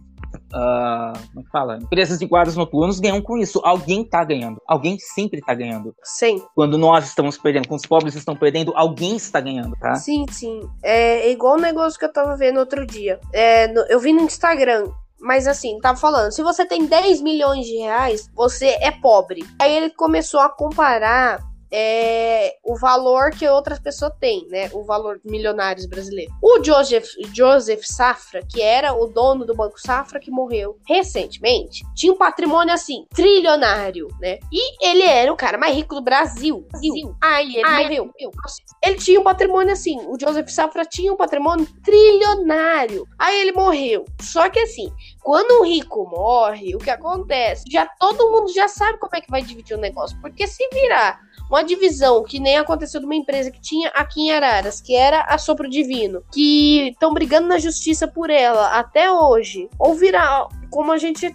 Uh, como é que fala? Empresas de guardas noturnos ganham com isso. Alguém tá ganhando. Alguém sempre tá ganhando. Sim. Quando nós estamos perdendo, quando os pobres estão perdendo, alguém está ganhando, tá? Sim, sim. É, é igual o negócio que eu tava vendo outro dia. É, no, eu vi no Instagram. Mas assim, tava falando, se você tem 10 milhões de reais, você é pobre. Aí ele começou a comparar é, o valor que outras pessoas têm, né? O valor milionários brasileiros. O Joseph, Joseph Safra, que era o dono do Banco Safra, que morreu recentemente, tinha um patrimônio assim, trilionário, né? E ele era o cara mais rico do Brasil. Brasil. Aí ele Ai, morreu. Ele tinha um patrimônio assim, o Joseph Safra tinha um patrimônio trilionário. Aí ele morreu. Só que assim, quando um rico morre, o que acontece? Já todo mundo já sabe como é que vai dividir o negócio, porque se virar uma divisão que nem aconteceu de uma empresa que tinha aqui em Araras, que era a Sopro Divino, que estão brigando na justiça por ela até hoje, ou virar como a gente,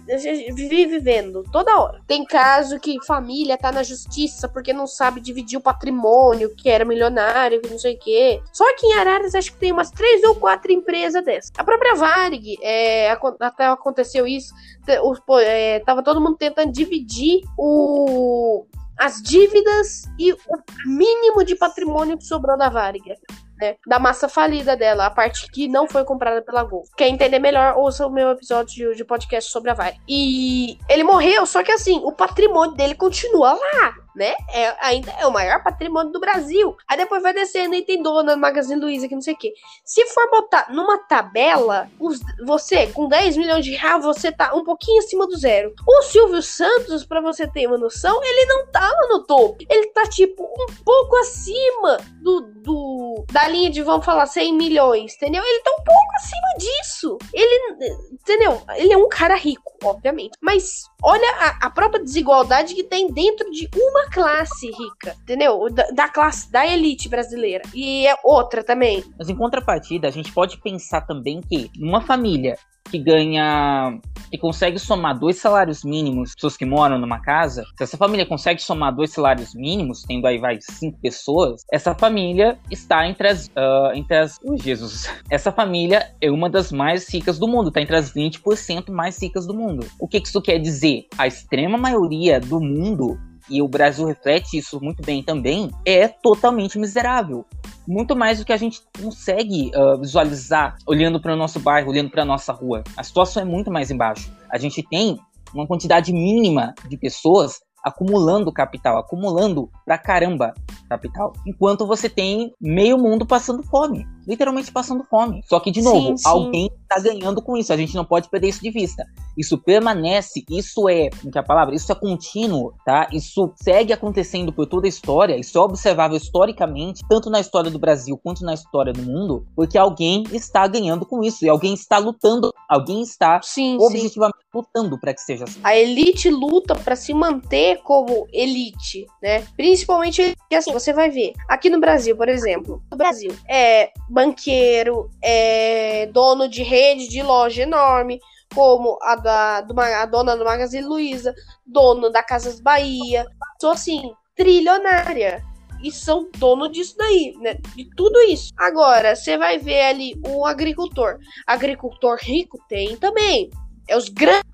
vive vivendo toda hora. Tem caso que família tá na justiça porque não sabe dividir o patrimônio, que era milionário, que não sei o quê. Só que em Araras acho que tem umas três ou quatro empresas dessas. A própria Varig, é, até aconteceu isso, é, tava todo mundo tentando dividir o as dívidas e o mínimo de patrimônio que sobrou da Varig. Né, da massa falida dela, a parte que não foi comprada pela Gol. Quer entender melhor, ouça o meu episódio de podcast sobre a Varig. E ele morreu, só que assim, o patrimônio dele continua lá né? É, ainda é o maior patrimônio do Brasil. Aí depois vai descendo e tem dona Magazine Luiza, que não sei o quê. Se for botar numa tabela, os, você, com 10 milhões de reais, você tá um pouquinho acima do zero. O Silvio Santos, para você ter uma noção, ele não tá lá no topo. Ele tá, tipo, um pouco acima do, do da linha de, vamos falar, 100 milhões, entendeu? Ele tá um pouco acima disso. Ele, entendeu? Ele é um cara rico, obviamente. Mas olha a, a própria desigualdade que tem dentro de uma classe rica, entendeu? Da, da, classe, da elite brasileira. E é outra também. Mas em contrapartida, a gente pode pensar também que uma família que ganha. que consegue somar dois salários mínimos, pessoas que moram numa casa, se essa família consegue somar dois salários mínimos, tendo aí vai cinco pessoas, essa família está entre as. Uh, entre as. Oh, Jesus. (laughs) Essa família é uma das mais ricas do mundo, está entre as 20% mais ricas do mundo. O que isso quer dizer? A extrema maioria do mundo e o Brasil reflete isso muito bem também, é totalmente miserável. Muito mais do que a gente consegue uh, visualizar olhando para o nosso bairro, olhando para a nossa rua. A situação é muito mais embaixo. A gente tem uma quantidade mínima de pessoas acumulando capital, acumulando pra caramba capital, enquanto você tem meio mundo passando fome, literalmente passando fome. Só que, de novo, sim, sim. alguém está ganhando com isso, a gente não pode perder isso de vista. Isso permanece, isso é, como que é a palavra? Isso é contínuo, tá? Isso segue acontecendo por toda a história, isso é observável historicamente, tanto na história do Brasil quanto na história do mundo, porque alguém está ganhando com isso, e alguém está lutando, alguém está sim, objetivamente lutando para que seja assim. A elite luta para se manter como elite, né? Principalmente assim, você vai ver. Aqui no Brasil, por exemplo, no Brasil é banqueiro, é dono de rede de loja enorme, como a da do, a dona do Magazine Luiza, dono da Casas Bahia, sou assim, trilionária. E são dono disso daí, né? De tudo isso. Agora, você vai ver ali o agricultor. Agricultor rico tem também. É os grandes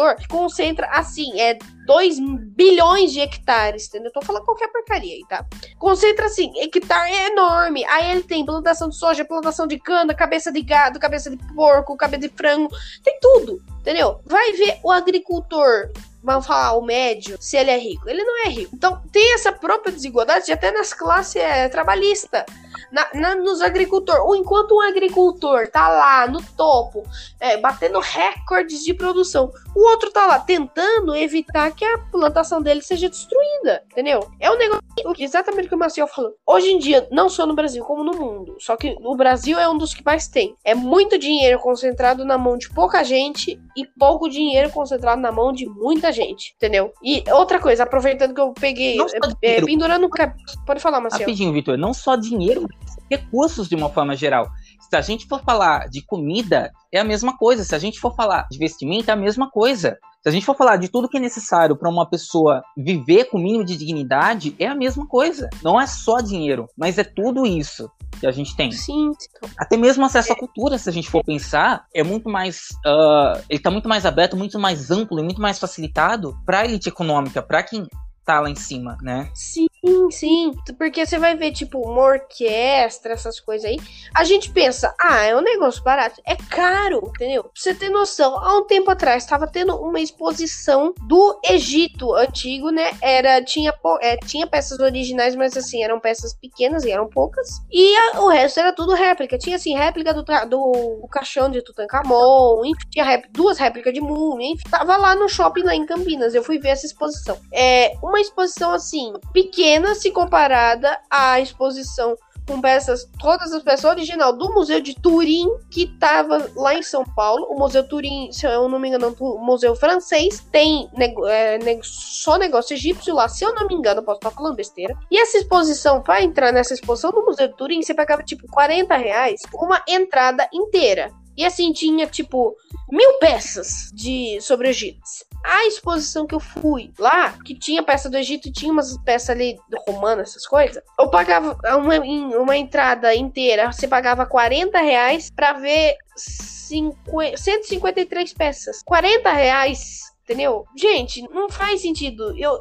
agricultor que concentra, assim, é 2 bilhões de hectares, entendeu? Tô falando qualquer porcaria aí, tá? Concentra, assim, hectare é enorme. Aí ele tem plantação de soja, plantação de cana, cabeça de gado, cabeça de porco, cabeça de frango, tem tudo, entendeu? Vai ver o agricultor vamos falar, o médio, se ele é rico. Ele não é rico. Então, tem essa própria desigualdade até nas classes é, trabalhistas na, na, nos agricultores. Ou enquanto um agricultor tá lá no topo, é, batendo recordes de produção, o outro tá lá tentando evitar que a plantação dele seja destruída, entendeu? É um negócio exatamente o que o Maciel falou. Hoje em dia, não só no Brasil, como no mundo. Só que o Brasil é um dos que mais tem. É muito dinheiro concentrado na mão de pouca gente e pouco dinheiro concentrado na mão de muita gente, entendeu? E outra coisa, aproveitando que eu peguei, é, é, pendurando o cap... Pode falar, Maciel. Rapidinho, Vitor. Não só dinheiro, recursos de uma forma geral. Se a gente for falar de comida, é a mesma coisa. Se a gente for falar de vestimento, é a mesma coisa. Se a gente for falar de tudo que é necessário para uma pessoa viver com o mínimo de dignidade, é a mesma coisa. Não é só dinheiro, mas é tudo isso que a gente tem. Sim. Até mesmo acesso à cultura, se a gente for pensar, é muito mais. Uh, ele está muito mais aberto, muito mais amplo e muito mais facilitado para a elite econômica, para quem tá lá em cima, né? Sim, sim. Porque você vai ver, tipo, uma orquestra, essas coisas aí. A gente pensa, ah, é um negócio barato. É caro, entendeu? Pra você ter noção, há um tempo atrás estava tendo uma exposição do Egito antigo, né? Era, tinha, é, tinha peças originais, mas assim, eram peças pequenas e eram poucas. E a, o resto era tudo réplica. Tinha, assim, réplica do, do, do caixão de Tutankhamon, enfim, tinha duas réplicas de múmia, enfim. Tava lá no shopping lá em Campinas. Eu fui ver essa exposição. É, uma exposição assim, pequena se comparada à exposição com peças, todas as peças original do Museu de Turim, que estava lá em São Paulo. O Museu Turim, se eu não me engano, o museu francês, tem é, só negócio egípcio lá, se eu não me engano, posso estar falando besteira. E essa exposição, para entrar nessa exposição do Museu de Turim, você pagava tipo 40 reais uma entrada inteira. E assim, tinha tipo mil peças de sobre o Egito. A exposição que eu fui lá, que tinha peça do Egito tinha umas peças ali do romano, essas coisas, eu pagava uma, uma entrada inteira, você pagava 40 reais pra ver 50, 153 peças. 40 reais entendeu? Gente, não faz sentido. Eu,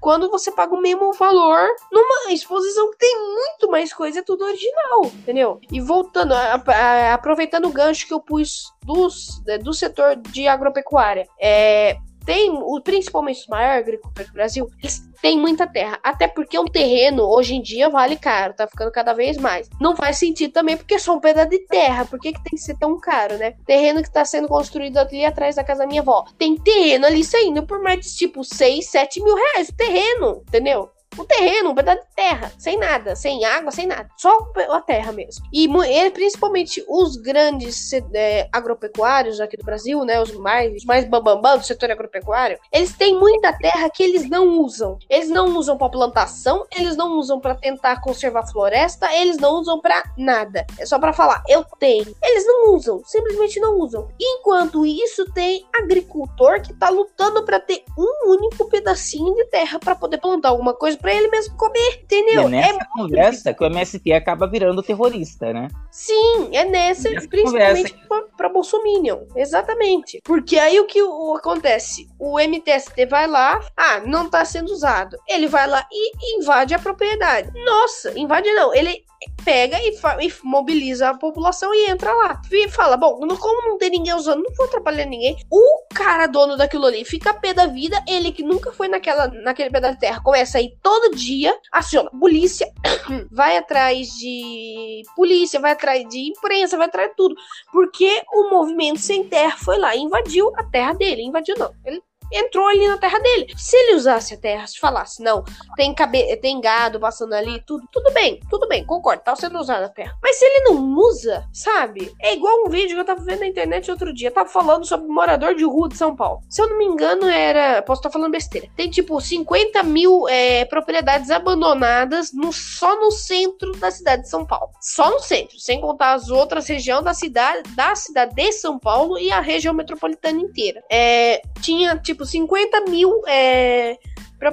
quando você paga o mesmo valor numa exposição que tem muito mais coisa, é tudo original, entendeu? E voltando, a, a, aproveitando o gancho que eu pus dos, do setor de agropecuária, é, tem, principalmente os maiores agricultores do Brasil, eles têm muita terra. Até porque um terreno, hoje em dia, vale caro, tá ficando cada vez mais. Não faz sentido também, porque é só um pedaço de terra. Por que, que tem que ser tão caro, né? Terreno que tá sendo construído ali atrás da casa da minha avó. Tem terreno ali saindo por mais de tipo 6, 7 mil reais. Terreno, entendeu? Um terreno, um pedaço de terra, sem nada, sem água, sem nada, só a terra mesmo. E principalmente os grandes é, agropecuários aqui do Brasil, né, os mais, os mais bambambam do setor agropecuário, eles têm muita terra que eles não usam. Eles não usam para plantação, eles não usam para tentar conservar floresta, eles não usam para nada. É só para falar, eu tenho. Eles não usam, simplesmente não usam. Enquanto isso, tem agricultor que tá lutando para ter um único pedacinho de terra para poder plantar alguma coisa para ele mesmo comer, entendeu? E é nessa é conversa que o MST acaba virando terrorista, né? Sim, é nessa, nessa principalmente para Bolsominion, exatamente. Porque aí o que o, acontece? O MTST vai lá, ah, não tá sendo usado. Ele vai lá e invade a propriedade. Nossa, invade não, ele pega e, e, mobiliza a população e entra lá. E fala: Bom, como não tem ninguém usando, não vou atrapalhar ninguém. O cara dono daquilo ali fica pé da vida. Ele que nunca foi naquela, naquele pedaço de terra começa a ir todo dia, aciona polícia, (coughs) vai atrás de polícia, vai atrás de imprensa, vai atrás de tudo. Porque o movimento sem terra foi lá e invadiu a terra dele. Invadiu, não. Ele entrou ali na terra dele. Se ele usasse a terra, se falasse, não, tem, cabe tem gado passando ali, tudo, tudo bem, tudo bem, concordo, tá sendo usada a terra. Mas se ele não usa, sabe? É igual um vídeo que eu tava vendo na internet outro dia, tava falando sobre morador de rua de São Paulo. Se eu não me engano, era. Posso estar falando besteira. Tem tipo 50 mil é, propriedades abandonadas no, só no centro da cidade de São Paulo. Só no centro, sem contar as outras regiões da cidade, da cidade de São Paulo e a região metropolitana inteira. É, tinha tipo tipo 50 mil é,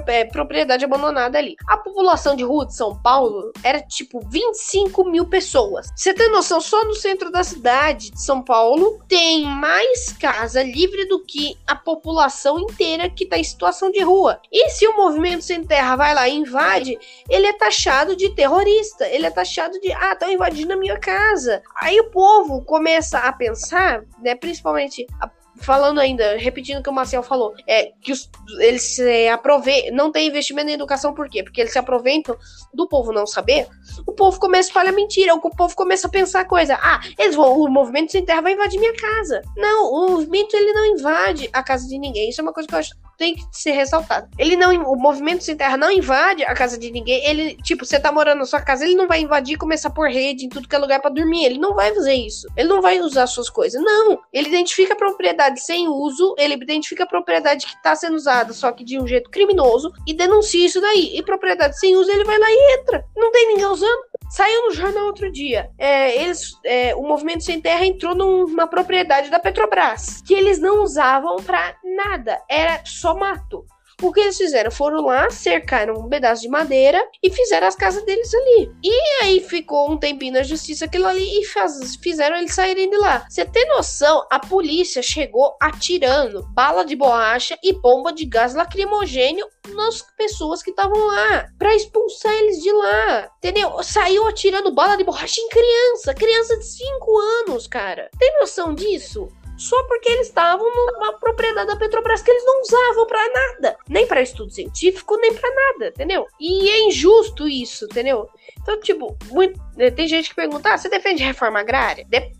é, propriedade abandonada ali. A população de rua de São Paulo era tipo 25 mil pessoas. Você tem noção, só no centro da cidade de São Paulo tem mais casa livre do que a população inteira que tá em situação de rua. E se o movimento sem terra vai lá e invade, ele é taxado de terrorista. Ele é taxado de, ah, estão invadindo a minha casa. Aí o povo começa a pensar, né, principalmente a falando ainda, repetindo o que o Marcel falou, é que os, eles se aproveitam, não tem investimento em educação, por quê? Porque eles se aproveitam do povo não saber, o povo começa a espalhar mentira, o povo começa a pensar coisa, ah, eles vão, o movimento sem terra vai invadir minha casa. Não, o movimento ele não invade a casa de ninguém, isso é uma coisa que eu acho tem que ser ressaltado. Ele não, o movimento sem terra não invade a casa de ninguém. Ele, tipo, você tá morando na sua casa, ele não vai invadir e começar a pôr rede em tudo que é lugar para dormir. Ele não vai fazer isso. Ele não vai usar suas coisas. Não. Ele identifica a propriedade sem uso, ele identifica a propriedade que tá sendo usada, só que de um jeito criminoso, e denuncia isso daí. E propriedade sem uso, ele vai lá e entra. Não tem ninguém usando. Saiu no jornal outro dia. É, eles, é, o movimento sem terra entrou numa propriedade da Petrobras que eles não usavam para nada. Era só mato. O que eles fizeram? Foram lá, cercaram um pedaço de madeira e fizeram as casas deles ali. E aí ficou um tempinho na justiça aquilo ali e faz, fizeram eles saírem de lá. Você tem noção? A polícia chegou atirando bala de borracha e bomba de gás lacrimogênio nas pessoas que estavam lá para expulsar eles de lá. Entendeu? Saiu atirando bala de borracha em criança, criança de 5 anos, cara. Tem noção disso? Só porque eles estavam numa propriedade da Petrobras que eles não usavam para nada, nem para estudo científico, nem para nada, entendeu? E é injusto isso, entendeu? Então, tipo, muito, né, tem gente que pergunta: ah, você defende reforma agrária? De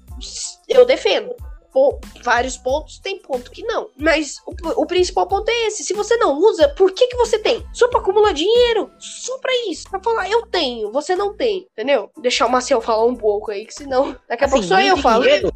eu defendo. Pô, vários pontos, tem ponto que não. Mas o, o, principal ponto é esse. Se você não usa, por que, que você tem? Só pra acumular dinheiro. Só pra isso. Pra falar, eu tenho, você não tem. Entendeu? Deixar o Marcel falar um pouco aí, que senão daqui a assim, pouco só eu falo. Dinheiro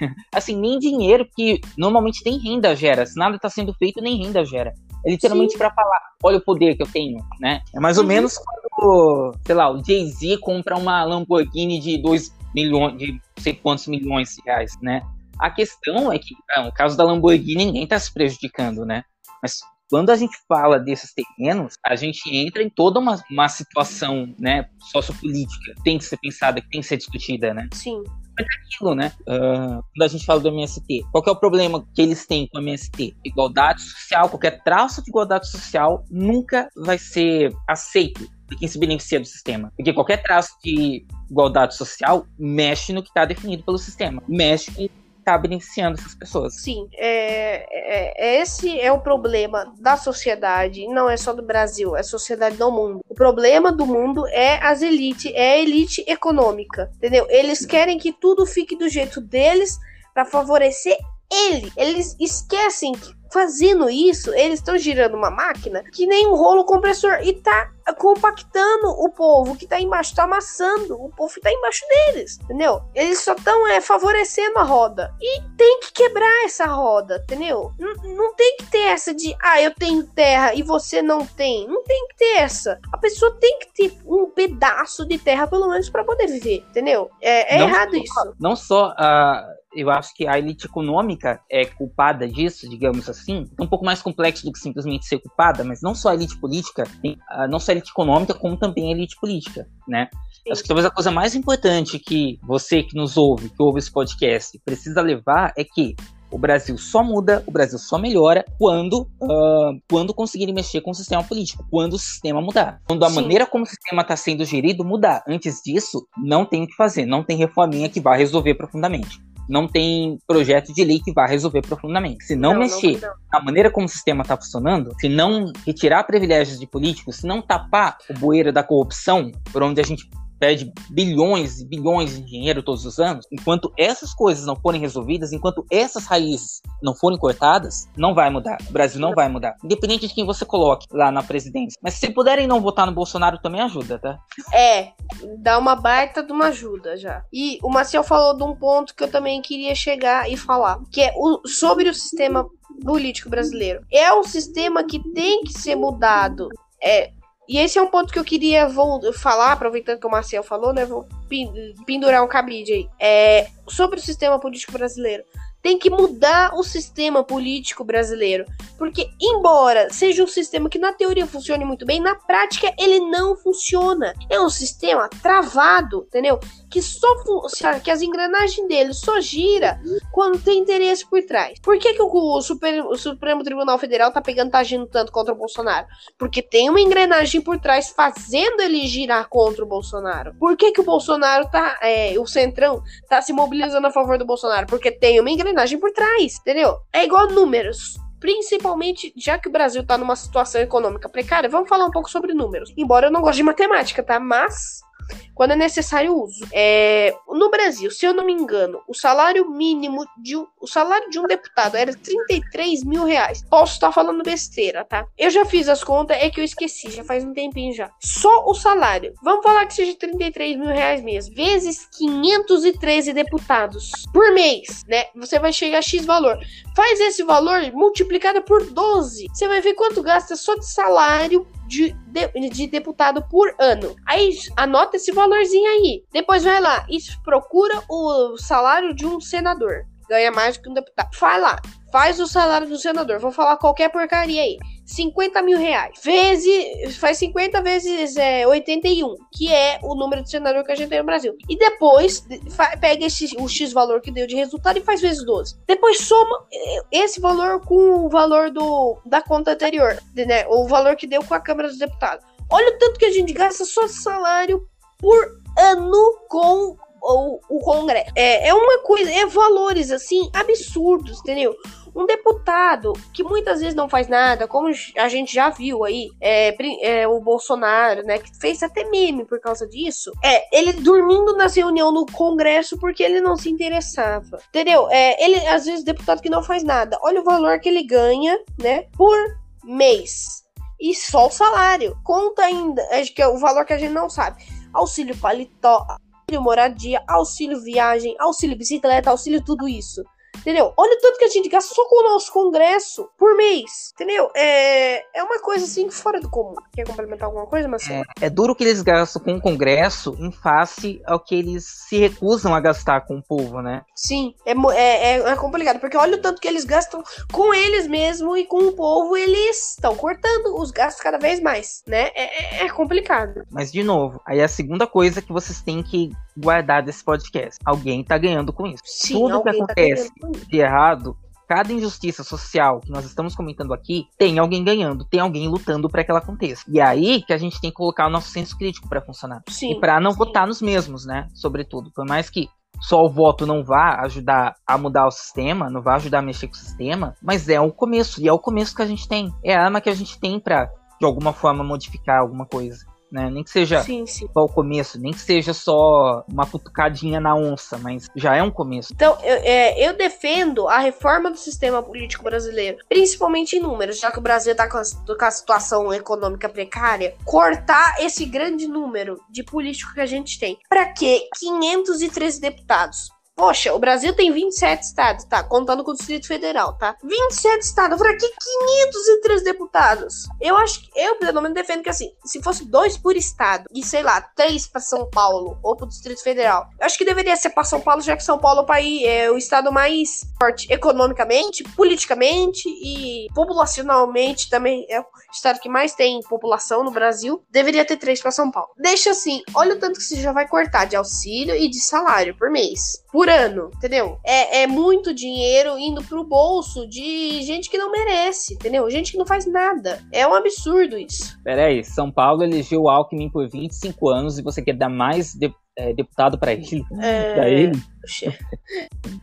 (laughs) assim, nem dinheiro que normalmente nem renda gera. Se nada está sendo feito, nem renda gera. É literalmente para falar, olha o poder que eu tenho, né? É mais ou uhum. menos quando, sei lá, o Jay-Z compra uma Lamborghini de 2 milhões, de sei quantos milhões de reais, né? A questão é que, no caso da Lamborghini, ninguém está se prejudicando, né? Mas quando a gente fala desses terrenos, a gente entra em toda uma, uma situação, né, sociopolítica, que tem que ser pensada, que tem que ser discutida, né? Sim aquilo, né? Uh, quando a gente fala do MST. Qual é o problema que eles têm com o MST? Igualdade social, qualquer traço de igualdade social nunca vai ser aceito por quem se beneficia do sistema. Porque qualquer traço de igualdade social mexe no que está definido pelo sistema. Mexe com está beneficiando essas pessoas. Sim, é, é, é, esse é o problema da sociedade, não é só do Brasil, é a sociedade do mundo. O problema do mundo é as elites, é a elite econômica, entendeu? Eles querem que tudo fique do jeito deles para favorecer ele. Eles esquecem que fazendo isso, eles estão girando uma máquina que nem um rolo compressor e tá compactando o povo que tá embaixo, tá amassando o povo que tá embaixo deles, entendeu? Eles só estão é, favorecendo a roda. E tem que quebrar essa roda, entendeu? N não tem que ter essa de, ah, eu tenho terra e você não tem. Não tem que ter essa. A pessoa tem que ter um pedaço de terra, pelo menos, para poder viver, entendeu? É, é errado só, isso. Não só a. Eu acho que a elite econômica é culpada disso, digamos assim. É um pouco mais complexo do que simplesmente ser culpada, mas não só a elite política, não só a elite econômica, como também a elite política, né? Sim. Acho que talvez a coisa mais importante que você que nos ouve, que ouve esse podcast, precisa levar é que o Brasil só muda, o Brasil só melhora quando, uh, quando conseguirem mexer com o sistema político, quando o sistema mudar. Quando a Sim. maneira como o sistema está sendo gerido mudar. Antes disso, não tem o que fazer, não tem reforminha que vá resolver profundamente não tem projeto de lei que vá resolver profundamente. Se não, não mexer não, não. na maneira como o sistema está funcionando, se não retirar privilégios de políticos, se não tapar o bueiro da corrupção, por onde a gente perde bilhões e bilhões de dinheiro todos os anos, enquanto essas coisas não forem resolvidas, enquanto essas raízes não forem cortadas, não vai mudar. O Brasil não vai mudar. Independente de quem você coloque lá na presidência. Mas se puderem não votar no Bolsonaro, também ajuda, tá? É, dá uma baita de uma ajuda já. E o Marcel falou de um ponto que eu também queria chegar e falar, que é o, sobre o sistema político brasileiro. É um sistema que tem que ser mudado. É, e esse é um ponto que eu queria vou falar, aproveitando que o Marcel falou, né? Vou pendurar um cabide aí. É, sobre o sistema político brasileiro. Tem que mudar o sistema político brasileiro. Porque, embora seja um sistema que na teoria funcione muito bem, na prática ele não funciona. É um sistema travado, entendeu? Que só que as engrenagens dele só gira quando tem interesse por trás. Por que, que o, Super, o Supremo Tribunal Federal tá pegando, tá agindo tanto contra o Bolsonaro? Porque tem uma engrenagem por trás fazendo ele girar contra o Bolsonaro. Por que, que o Bolsonaro tá. É, o Centrão tá se mobilizando a favor do Bolsonaro? Porque tem uma engrenagem por trás, entendeu? É igual números principalmente já que o Brasil tá numa situação econômica precária, vamos falar um pouco sobre números. Embora eu não goste de matemática, tá? Mas quando é necessário uso. É, no Brasil, se eu não me engano, o salário mínimo de o salário de um deputado era 33 mil reais. Posso estar falando besteira, tá? Eu já fiz as contas, é que eu esqueci, já faz um tempinho já. Só o salário. Vamos falar que seja 33 mil reais mesmo. Vezes 513 deputados por mês, né? Você vai chegar a X valor. Faz esse valor multiplicado por 12. Você vai ver quanto gasta só de salário de, de, de, deputado por ano. Aí anota esse valorzinho aí. Depois vai lá e procura o salário de um senador. Ganha mais do que um deputado. Vai lá, faz o salário do senador. Vou falar qualquer porcaria aí. 50 mil reais. Vezes, faz 50 vezes é, 81, que é o número de senador que a gente tem no Brasil. E depois pega esse, o X valor que deu de resultado e faz vezes 12. Depois soma é, esse valor com o valor do, da conta anterior, né? O valor que deu com a Câmara dos Deputados. Olha o tanto que a gente gasta só salário por ano com o, o Congresso. É, é uma coisa, é valores assim absurdos, entendeu? Um deputado que muitas vezes não faz nada, como a gente já viu aí, é, é, o Bolsonaro, né, que fez até meme por causa disso, é ele dormindo na reunião no Congresso porque ele não se interessava, entendeu? É, ele, às vezes, deputado que não faz nada, olha o valor que ele ganha, né, por mês. E só o salário. Conta ainda, acho que é o valor que a gente não sabe. Auxílio paletó, auxílio moradia, auxílio viagem, auxílio bicicleta, auxílio tudo isso. Entendeu? Olha o tanto que a gente gasta só com o nosso congresso por mês. Entendeu? É, é uma coisa assim fora do comum. Quer complementar alguma coisa, Marcelo? É, é duro que eles gastam com o congresso em face ao que eles se recusam a gastar com o povo, né? Sim, é, é, é complicado. Porque olha o tanto que eles gastam com eles mesmo e com o povo, eles estão cortando os gastos cada vez mais, né? É, é, é complicado. Mas, de novo, aí é a segunda coisa que vocês têm que guardar desse podcast. Alguém tá ganhando com isso. Sim, Tudo que tá acontece tá de errado, cada injustiça social que nós estamos comentando aqui, tem alguém ganhando, tem alguém lutando para que ela aconteça. E é aí que a gente tem que colocar o nosso senso crítico para funcionar. Sim, e para não sim. votar nos mesmos, né? Sobretudo. Por mais que só o voto não vá ajudar a mudar o sistema, não vai ajudar a mexer com o sistema, mas é o começo, e é o começo que a gente tem. É a arma que a gente tem para de alguma forma modificar alguma coisa né? Nem que seja sim, sim. só o começo, nem que seja só uma cutucadinha na onça, mas já é um começo. Então, eu, é, eu defendo a reforma do sistema político brasileiro, principalmente em números, já que o Brasil está com, com, a situação econômica precária, cortar esse grande número de políticos que a gente tem. Para que 513 deputados? Poxa, o Brasil tem 27 estados, tá? Contando com o Distrito Federal, tá? 27 estados, por aqui 503 deputados. Eu acho que, eu pelo menos defendo que assim, se fosse dois por estado e sei lá, três para São Paulo ou pro Distrito Federal, eu acho que deveria ser para São Paulo, já que São Paulo é o, país, é o estado mais forte economicamente, politicamente e populacionalmente também é o estado que mais tem população no Brasil. Deveria ter três para São Paulo. Deixa assim, olha o tanto que você já vai cortar de auxílio e de salário por mês por ano, entendeu? É, é muito dinheiro indo pro bolso de gente que não merece, entendeu? Gente que não faz nada. É um absurdo isso. Peraí, São Paulo elegeu o Alckmin por 25 anos e você quer dar mais de, é, deputado para ele? É... Pra ele?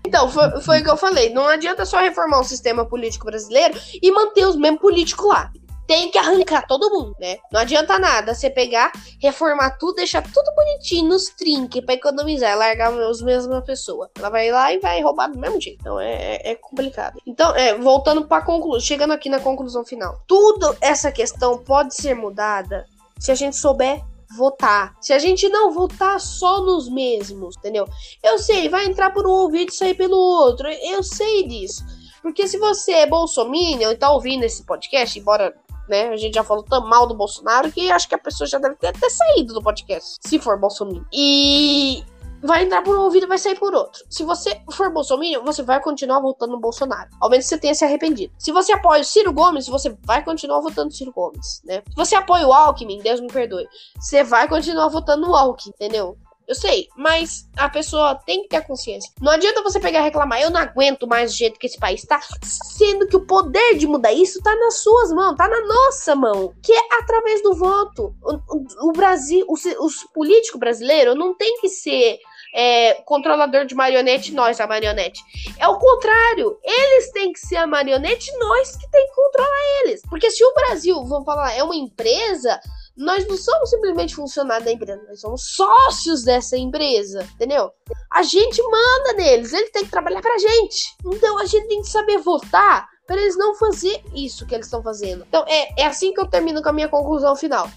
Então, foi, foi o que eu falei. Não adianta só reformar o sistema político brasileiro e manter os mesmos políticos lá tem que arrancar todo mundo, né? Não adianta nada você pegar, reformar tudo, deixar tudo bonitinho nos trinques pra economizar, largar os mesmas pessoas. Ela vai lá e vai roubar do mesmo jeito. Então é, é, é complicado. Então, é, voltando pra conclusão, chegando aqui na conclusão final. Tudo essa questão pode ser mudada se a gente souber votar. Se a gente não votar só nos mesmos, entendeu? Eu sei, vai entrar por um ouvido e sair pelo outro. Eu sei disso. Porque se você é bolsominion e tá ouvindo esse podcast, embora né? A gente já falou tão mal do Bolsonaro que acho que a pessoa já deve ter até saído do podcast, se for Bolsonaro. E vai entrar por um ouvido e vai sair por outro. Se você for bolsominion, você vai continuar votando no Bolsonaro. Ao menos você tenha se arrependido. Se você apoia o Ciro Gomes, você vai continuar votando no Ciro Gomes, né? Se você apoia o Alckmin, Deus me perdoe, você vai continuar votando no Alckmin, entendeu? Eu sei, mas a pessoa tem que ter consciência. Não adianta você pegar e reclamar, eu não aguento mais o jeito que esse país tá, sendo que o poder de mudar isso tá nas suas mãos, tá na nossa mão, que é através do voto. O, o, o Brasil, os, os políticos brasileiros não tem que ser é, controlador de marionete, nós a marionete. É o contrário. Eles têm que ser a marionete, nós que tem que controlar eles. Porque se o Brasil, vamos falar, é uma empresa, nós não somos simplesmente funcionários da empresa, nós somos sócios dessa empresa, entendeu? A gente manda neles, eles têm que trabalhar pra gente. Então a gente tem que saber votar para eles não fazer isso que eles estão fazendo. Então é, é assim que eu termino com a minha conclusão final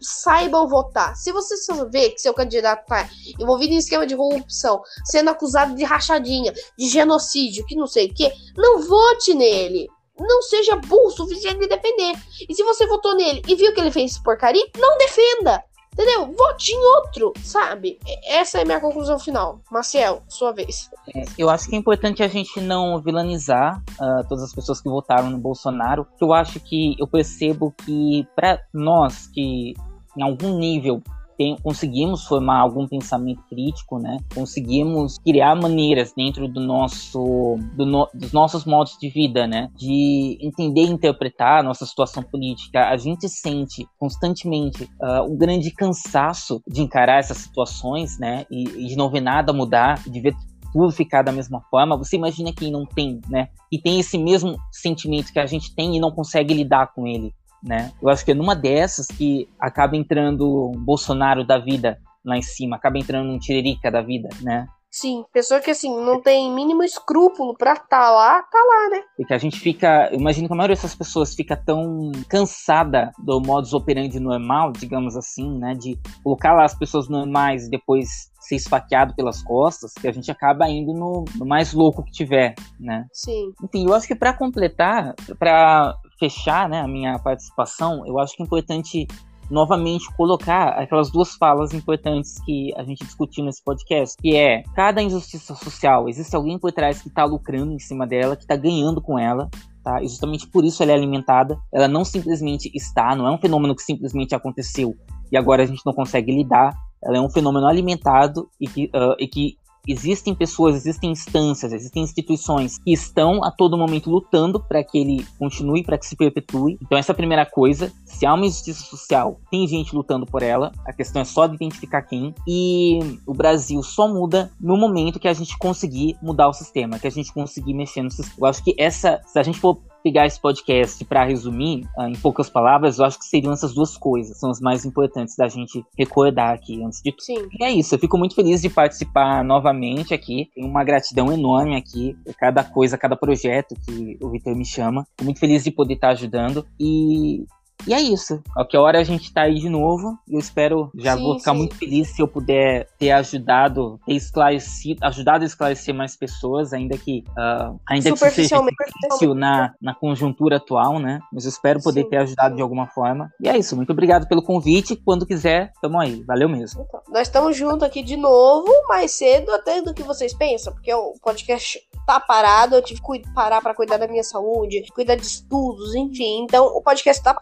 saibam votar. Se você vê que seu candidato está envolvido em esquema de corrupção, sendo acusado de rachadinha, de genocídio, que não sei o que, não vote nele. Não seja burro o suficiente de defender. E se você votou nele e viu que ele fez porcaria, não defenda. Entendeu? Vote em outro, sabe? Essa é a minha conclusão final. Marcel, sua vez. É, eu acho que é importante a gente não vilanizar uh, todas as pessoas que votaram no Bolsonaro. Eu acho que eu percebo que para nós que em algum nível tem, conseguimos formar algum pensamento crítico, né? Conseguimos criar maneiras dentro do nosso, do no, dos nossos modos de vida, né? De entender e interpretar a nossa situação política. A gente sente constantemente uh, um grande cansaço de encarar essas situações, né? E, e de não ver nada mudar, de ver tudo ficar da mesma forma. Você imagina quem não tem, né? E tem esse mesmo sentimento que a gente tem e não consegue lidar com ele né? Eu acho que é numa dessas que acaba entrando um Bolsonaro da vida lá em cima, acaba entrando um Tiririca da vida, né? Sim, pessoa que assim não tem mínimo escrúpulo pra tá lá, tá lá, né? E que a gente fica, imagino que a maioria dessas pessoas fica tão cansada do modus operandi normal, digamos assim, né, de colocar lá as pessoas normais e depois ser esfaqueado pelas costas, que a gente acaba indo no, no mais louco que tiver, né? Sim. Enfim, eu acho que para completar, para fechar, né, a minha participação, eu acho que é importante novamente colocar aquelas duas falas importantes que a gente discutiu nesse podcast, que é cada injustiça social, existe alguém por trás que está lucrando em cima dela, que está ganhando com ela, tá? E justamente por isso ela é alimentada, ela não simplesmente está, não é um fenômeno que simplesmente aconteceu e agora a gente não consegue lidar, ela é um fenômeno alimentado e que, uh, e que existem pessoas, existem instâncias, existem instituições que estão a todo momento lutando para que ele continue, para que se perpetue. Então, essa é a primeira coisa. Se há uma injustiça social, tem gente lutando por ela. A questão é só de identificar quem. E o Brasil só muda no momento que a gente conseguir mudar o sistema, que a gente conseguir mexer no sistema. Eu acho que essa, se a gente for pegar esse podcast para resumir uh, em poucas palavras, eu acho que seriam essas duas coisas, são as mais importantes da gente recordar aqui antes de tudo. Sim. E é isso, eu fico muito feliz de participar novamente aqui. Tenho uma gratidão enorme aqui por cada coisa, cada projeto que o Vitor me chama. Fico muito feliz de poder estar ajudando e e é isso. Qualquer hora a gente tá aí de novo. Eu espero, já sim, vou ficar sim. muito feliz se eu puder ter ajudado, ter esclarecido, ajudado a esclarecer mais pessoas, ainda que uh, ainda que seja difícil na, na conjuntura atual, né? Mas eu espero poder sim, ter ajudado de alguma forma. E é isso. Muito obrigado pelo convite. Quando quiser, tamo aí. Valeu mesmo. Então, nós estamos juntos aqui de novo, mais cedo até do que vocês pensam, porque o podcast tá parado, eu tive que parar para cuidar da minha saúde, cuidar de estudos, enfim. Então, o podcast tá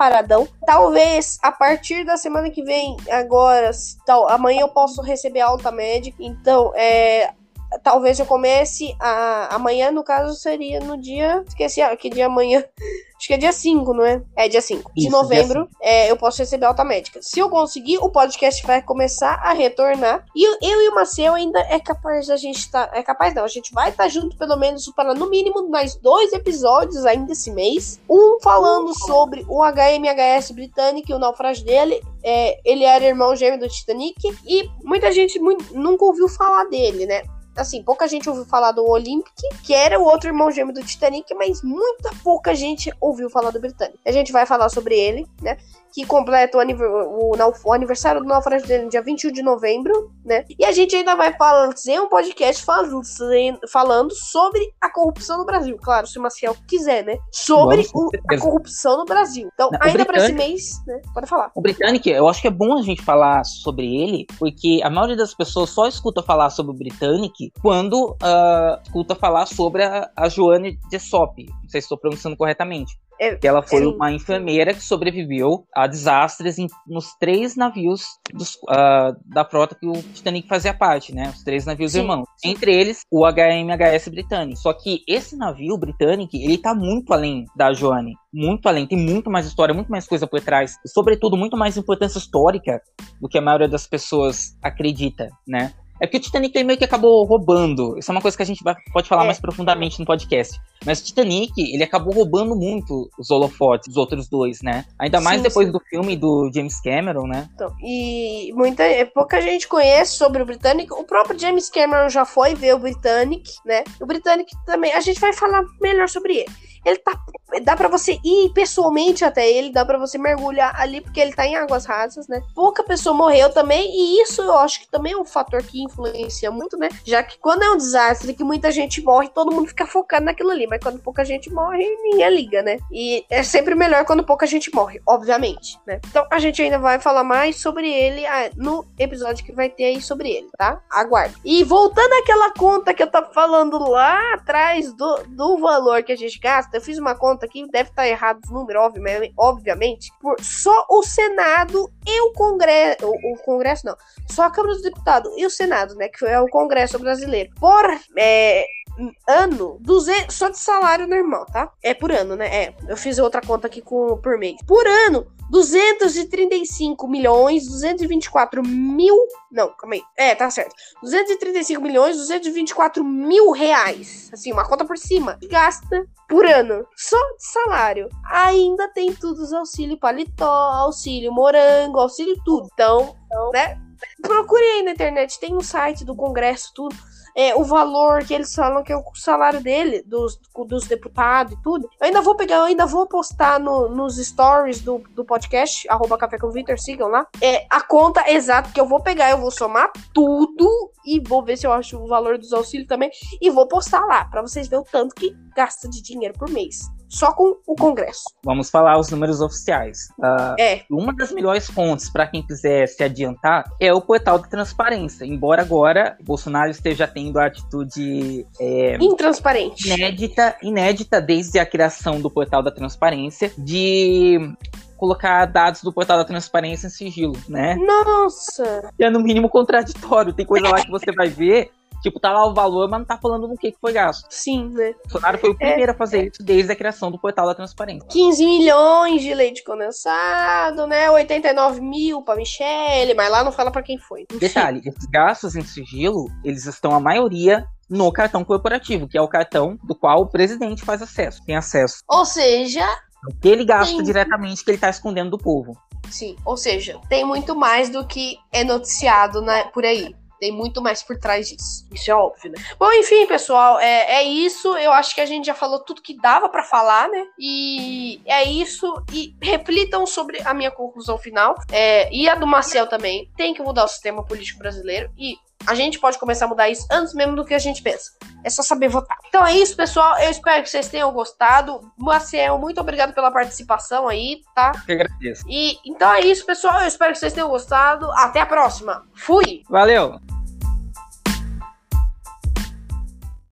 Talvez a partir da semana que vem, agora, tal, amanhã eu posso receber alta médica. Então, é, talvez eu comece a. Amanhã, no caso, seria no dia. Esqueci ah, que dia amanhã. (laughs) Acho que é dia 5, não é? É dia 5 de novembro. É, eu posso receber alta médica. Se eu conseguir, o podcast vai começar a retornar. E eu, eu e o Marcel ainda é capaz da gente estar. Tá, é capaz não, a gente vai estar tá junto pelo menos para no mínimo mais dois episódios ainda esse mês. Um falando sobre o HMHS britânico e o naufrágio dele. É, ele era irmão gêmeo do Titanic. E muita gente muito, nunca ouviu falar dele, né? Assim, pouca gente ouviu falar do Olympic, que era o outro irmão gêmeo do Titanic, mas muita pouca gente ouviu falar do Britannic. A gente vai falar sobre ele, né? Que completa o, o, o, aniversário do naufrágio dele no dia 21 de novembro, né? E a gente ainda vai fazer um podcast falando, falando sobre a corrupção no Brasil. Claro, se o Maciel quiser, né? Sobre o, a corrupção no Brasil. Então, Não, ainda para esse mês, né? Pode falar. O Britânico, eu acho que é bom a gente falar sobre ele, porque a maioria das pessoas só escuta falar sobre o Britânico quando uh, escuta falar sobre a, a Joanne de Sop. Não sei se estou pronunciando corretamente. É, que ela foi sim. uma enfermeira que sobreviveu a desastres em, nos três navios dos, uh, da frota que o Titanic fazia parte, né? Os três navios sim, irmãos. Sim. Entre eles, o HMHS Britannic. Só que esse navio Britannic, ele tá muito além da Joanne. Muito além. Tem muito mais história, muito mais coisa por trás. E, sobretudo, muito mais importância histórica do que a maioria das pessoas acredita, né? É porque o Titanic meio que acabou roubando. Isso é uma coisa que a gente vai, pode falar é. mais profundamente no podcast. Mas o Titanic, ele acabou roubando muito os holofotes, os outros dois, né? Ainda mais sim, depois sim. do filme do James Cameron, né? Então, e muita, é, pouca gente conhece sobre o Britannic. O próprio James Cameron já foi ver o Britannic, né? O Britannic também, a gente vai falar melhor sobre ele ele tá. Dá para você ir pessoalmente até ele, dá para você mergulhar ali, porque ele tá em águas rasas, né? Pouca pessoa morreu também, e isso eu acho que também é um fator que influencia muito, né? Já que quando é um desastre que muita gente morre, todo mundo fica focado naquilo ali, mas quando pouca gente morre, ninguém liga, né? E é sempre melhor quando pouca gente morre, obviamente, né? Então a gente ainda vai falar mais sobre ele ah, no episódio que vai ter aí sobre ele, tá? Aguarde. E voltando àquela conta que eu tava falando lá atrás do, do valor que a gente gasta eu fiz uma conta aqui, deve estar errado os números, obviamente. Por só o Senado e o Congresso. O, o Congresso não. Só a Câmara dos Deputados e o Senado, né? Que é o Congresso brasileiro. Por. É, ano, 200, só de salário normal, tá? É por ano, né? É, eu fiz outra conta aqui com por mês. Por ano, 235 milhões, 224 mil. Não, calma aí. É, tá certo. 235 milhões, 224 mil reais. Assim, uma conta por cima. Gasta por ano. Só de salário. Ainda tem tudo os auxílio paletó, auxílio morango, auxílio tudo. Então, né? Procure aí na internet, tem um site do Congresso, tudo é, o valor que eles falam que é o salário dele, dos, dos deputados e tudo. Eu ainda vou pegar, eu ainda vou postar no, nos stories do, do podcast, arroba Café com Victor, sigam lá. É, a conta exata que eu vou pegar, eu vou somar tudo e vou ver se eu acho o valor dos auxílios também e vou postar lá, para vocês verem o tanto que gasta de dinheiro por mês só com o Congresso. Vamos falar os números oficiais. Uh, é. Uma das melhores fontes para quem quiser se adiantar é o portal da transparência. Embora agora Bolsonaro esteja tendo a atitude é, intransparente, inédita, inédita desde a criação do portal da transparência de colocar dados do portal da transparência em sigilo, né? Nossa! É no mínimo contraditório. Tem coisa lá que você vai ver Tipo, tá lá o valor, mas não tá falando no que, que foi gasto. Sim, né? O Bolsonaro foi o primeiro é, a fazer isso desde a criação do portal da transparência. 15 milhões de leite condensado, né? 89 mil pra Michelle, mas lá não fala para quem foi. Detalhe, esses gastos em sigilo, eles estão a maioria no cartão corporativo, que é o cartão do qual o presidente faz acesso, tem acesso. Ou seja, o que ele gasta tem... diretamente que ele tá escondendo do povo. Sim, ou seja, tem muito mais do que é noticiado né, por aí. Tem muito mais por trás disso. Isso é óbvio, né? Bom, enfim, pessoal, é, é isso. Eu acho que a gente já falou tudo que dava para falar, né? E é isso. E reflitam sobre a minha conclusão final. É, e a do Marcel também. Tem que mudar o sistema político brasileiro. E a gente pode começar a mudar isso antes mesmo do que a gente pensa. É só saber votar. Então é isso, pessoal. Eu espero que vocês tenham gostado. Marcel, muito obrigado pela participação aí, tá? Eu agradeço. E então é isso, pessoal. Eu espero que vocês tenham gostado. Até a próxima. Fui. Valeu.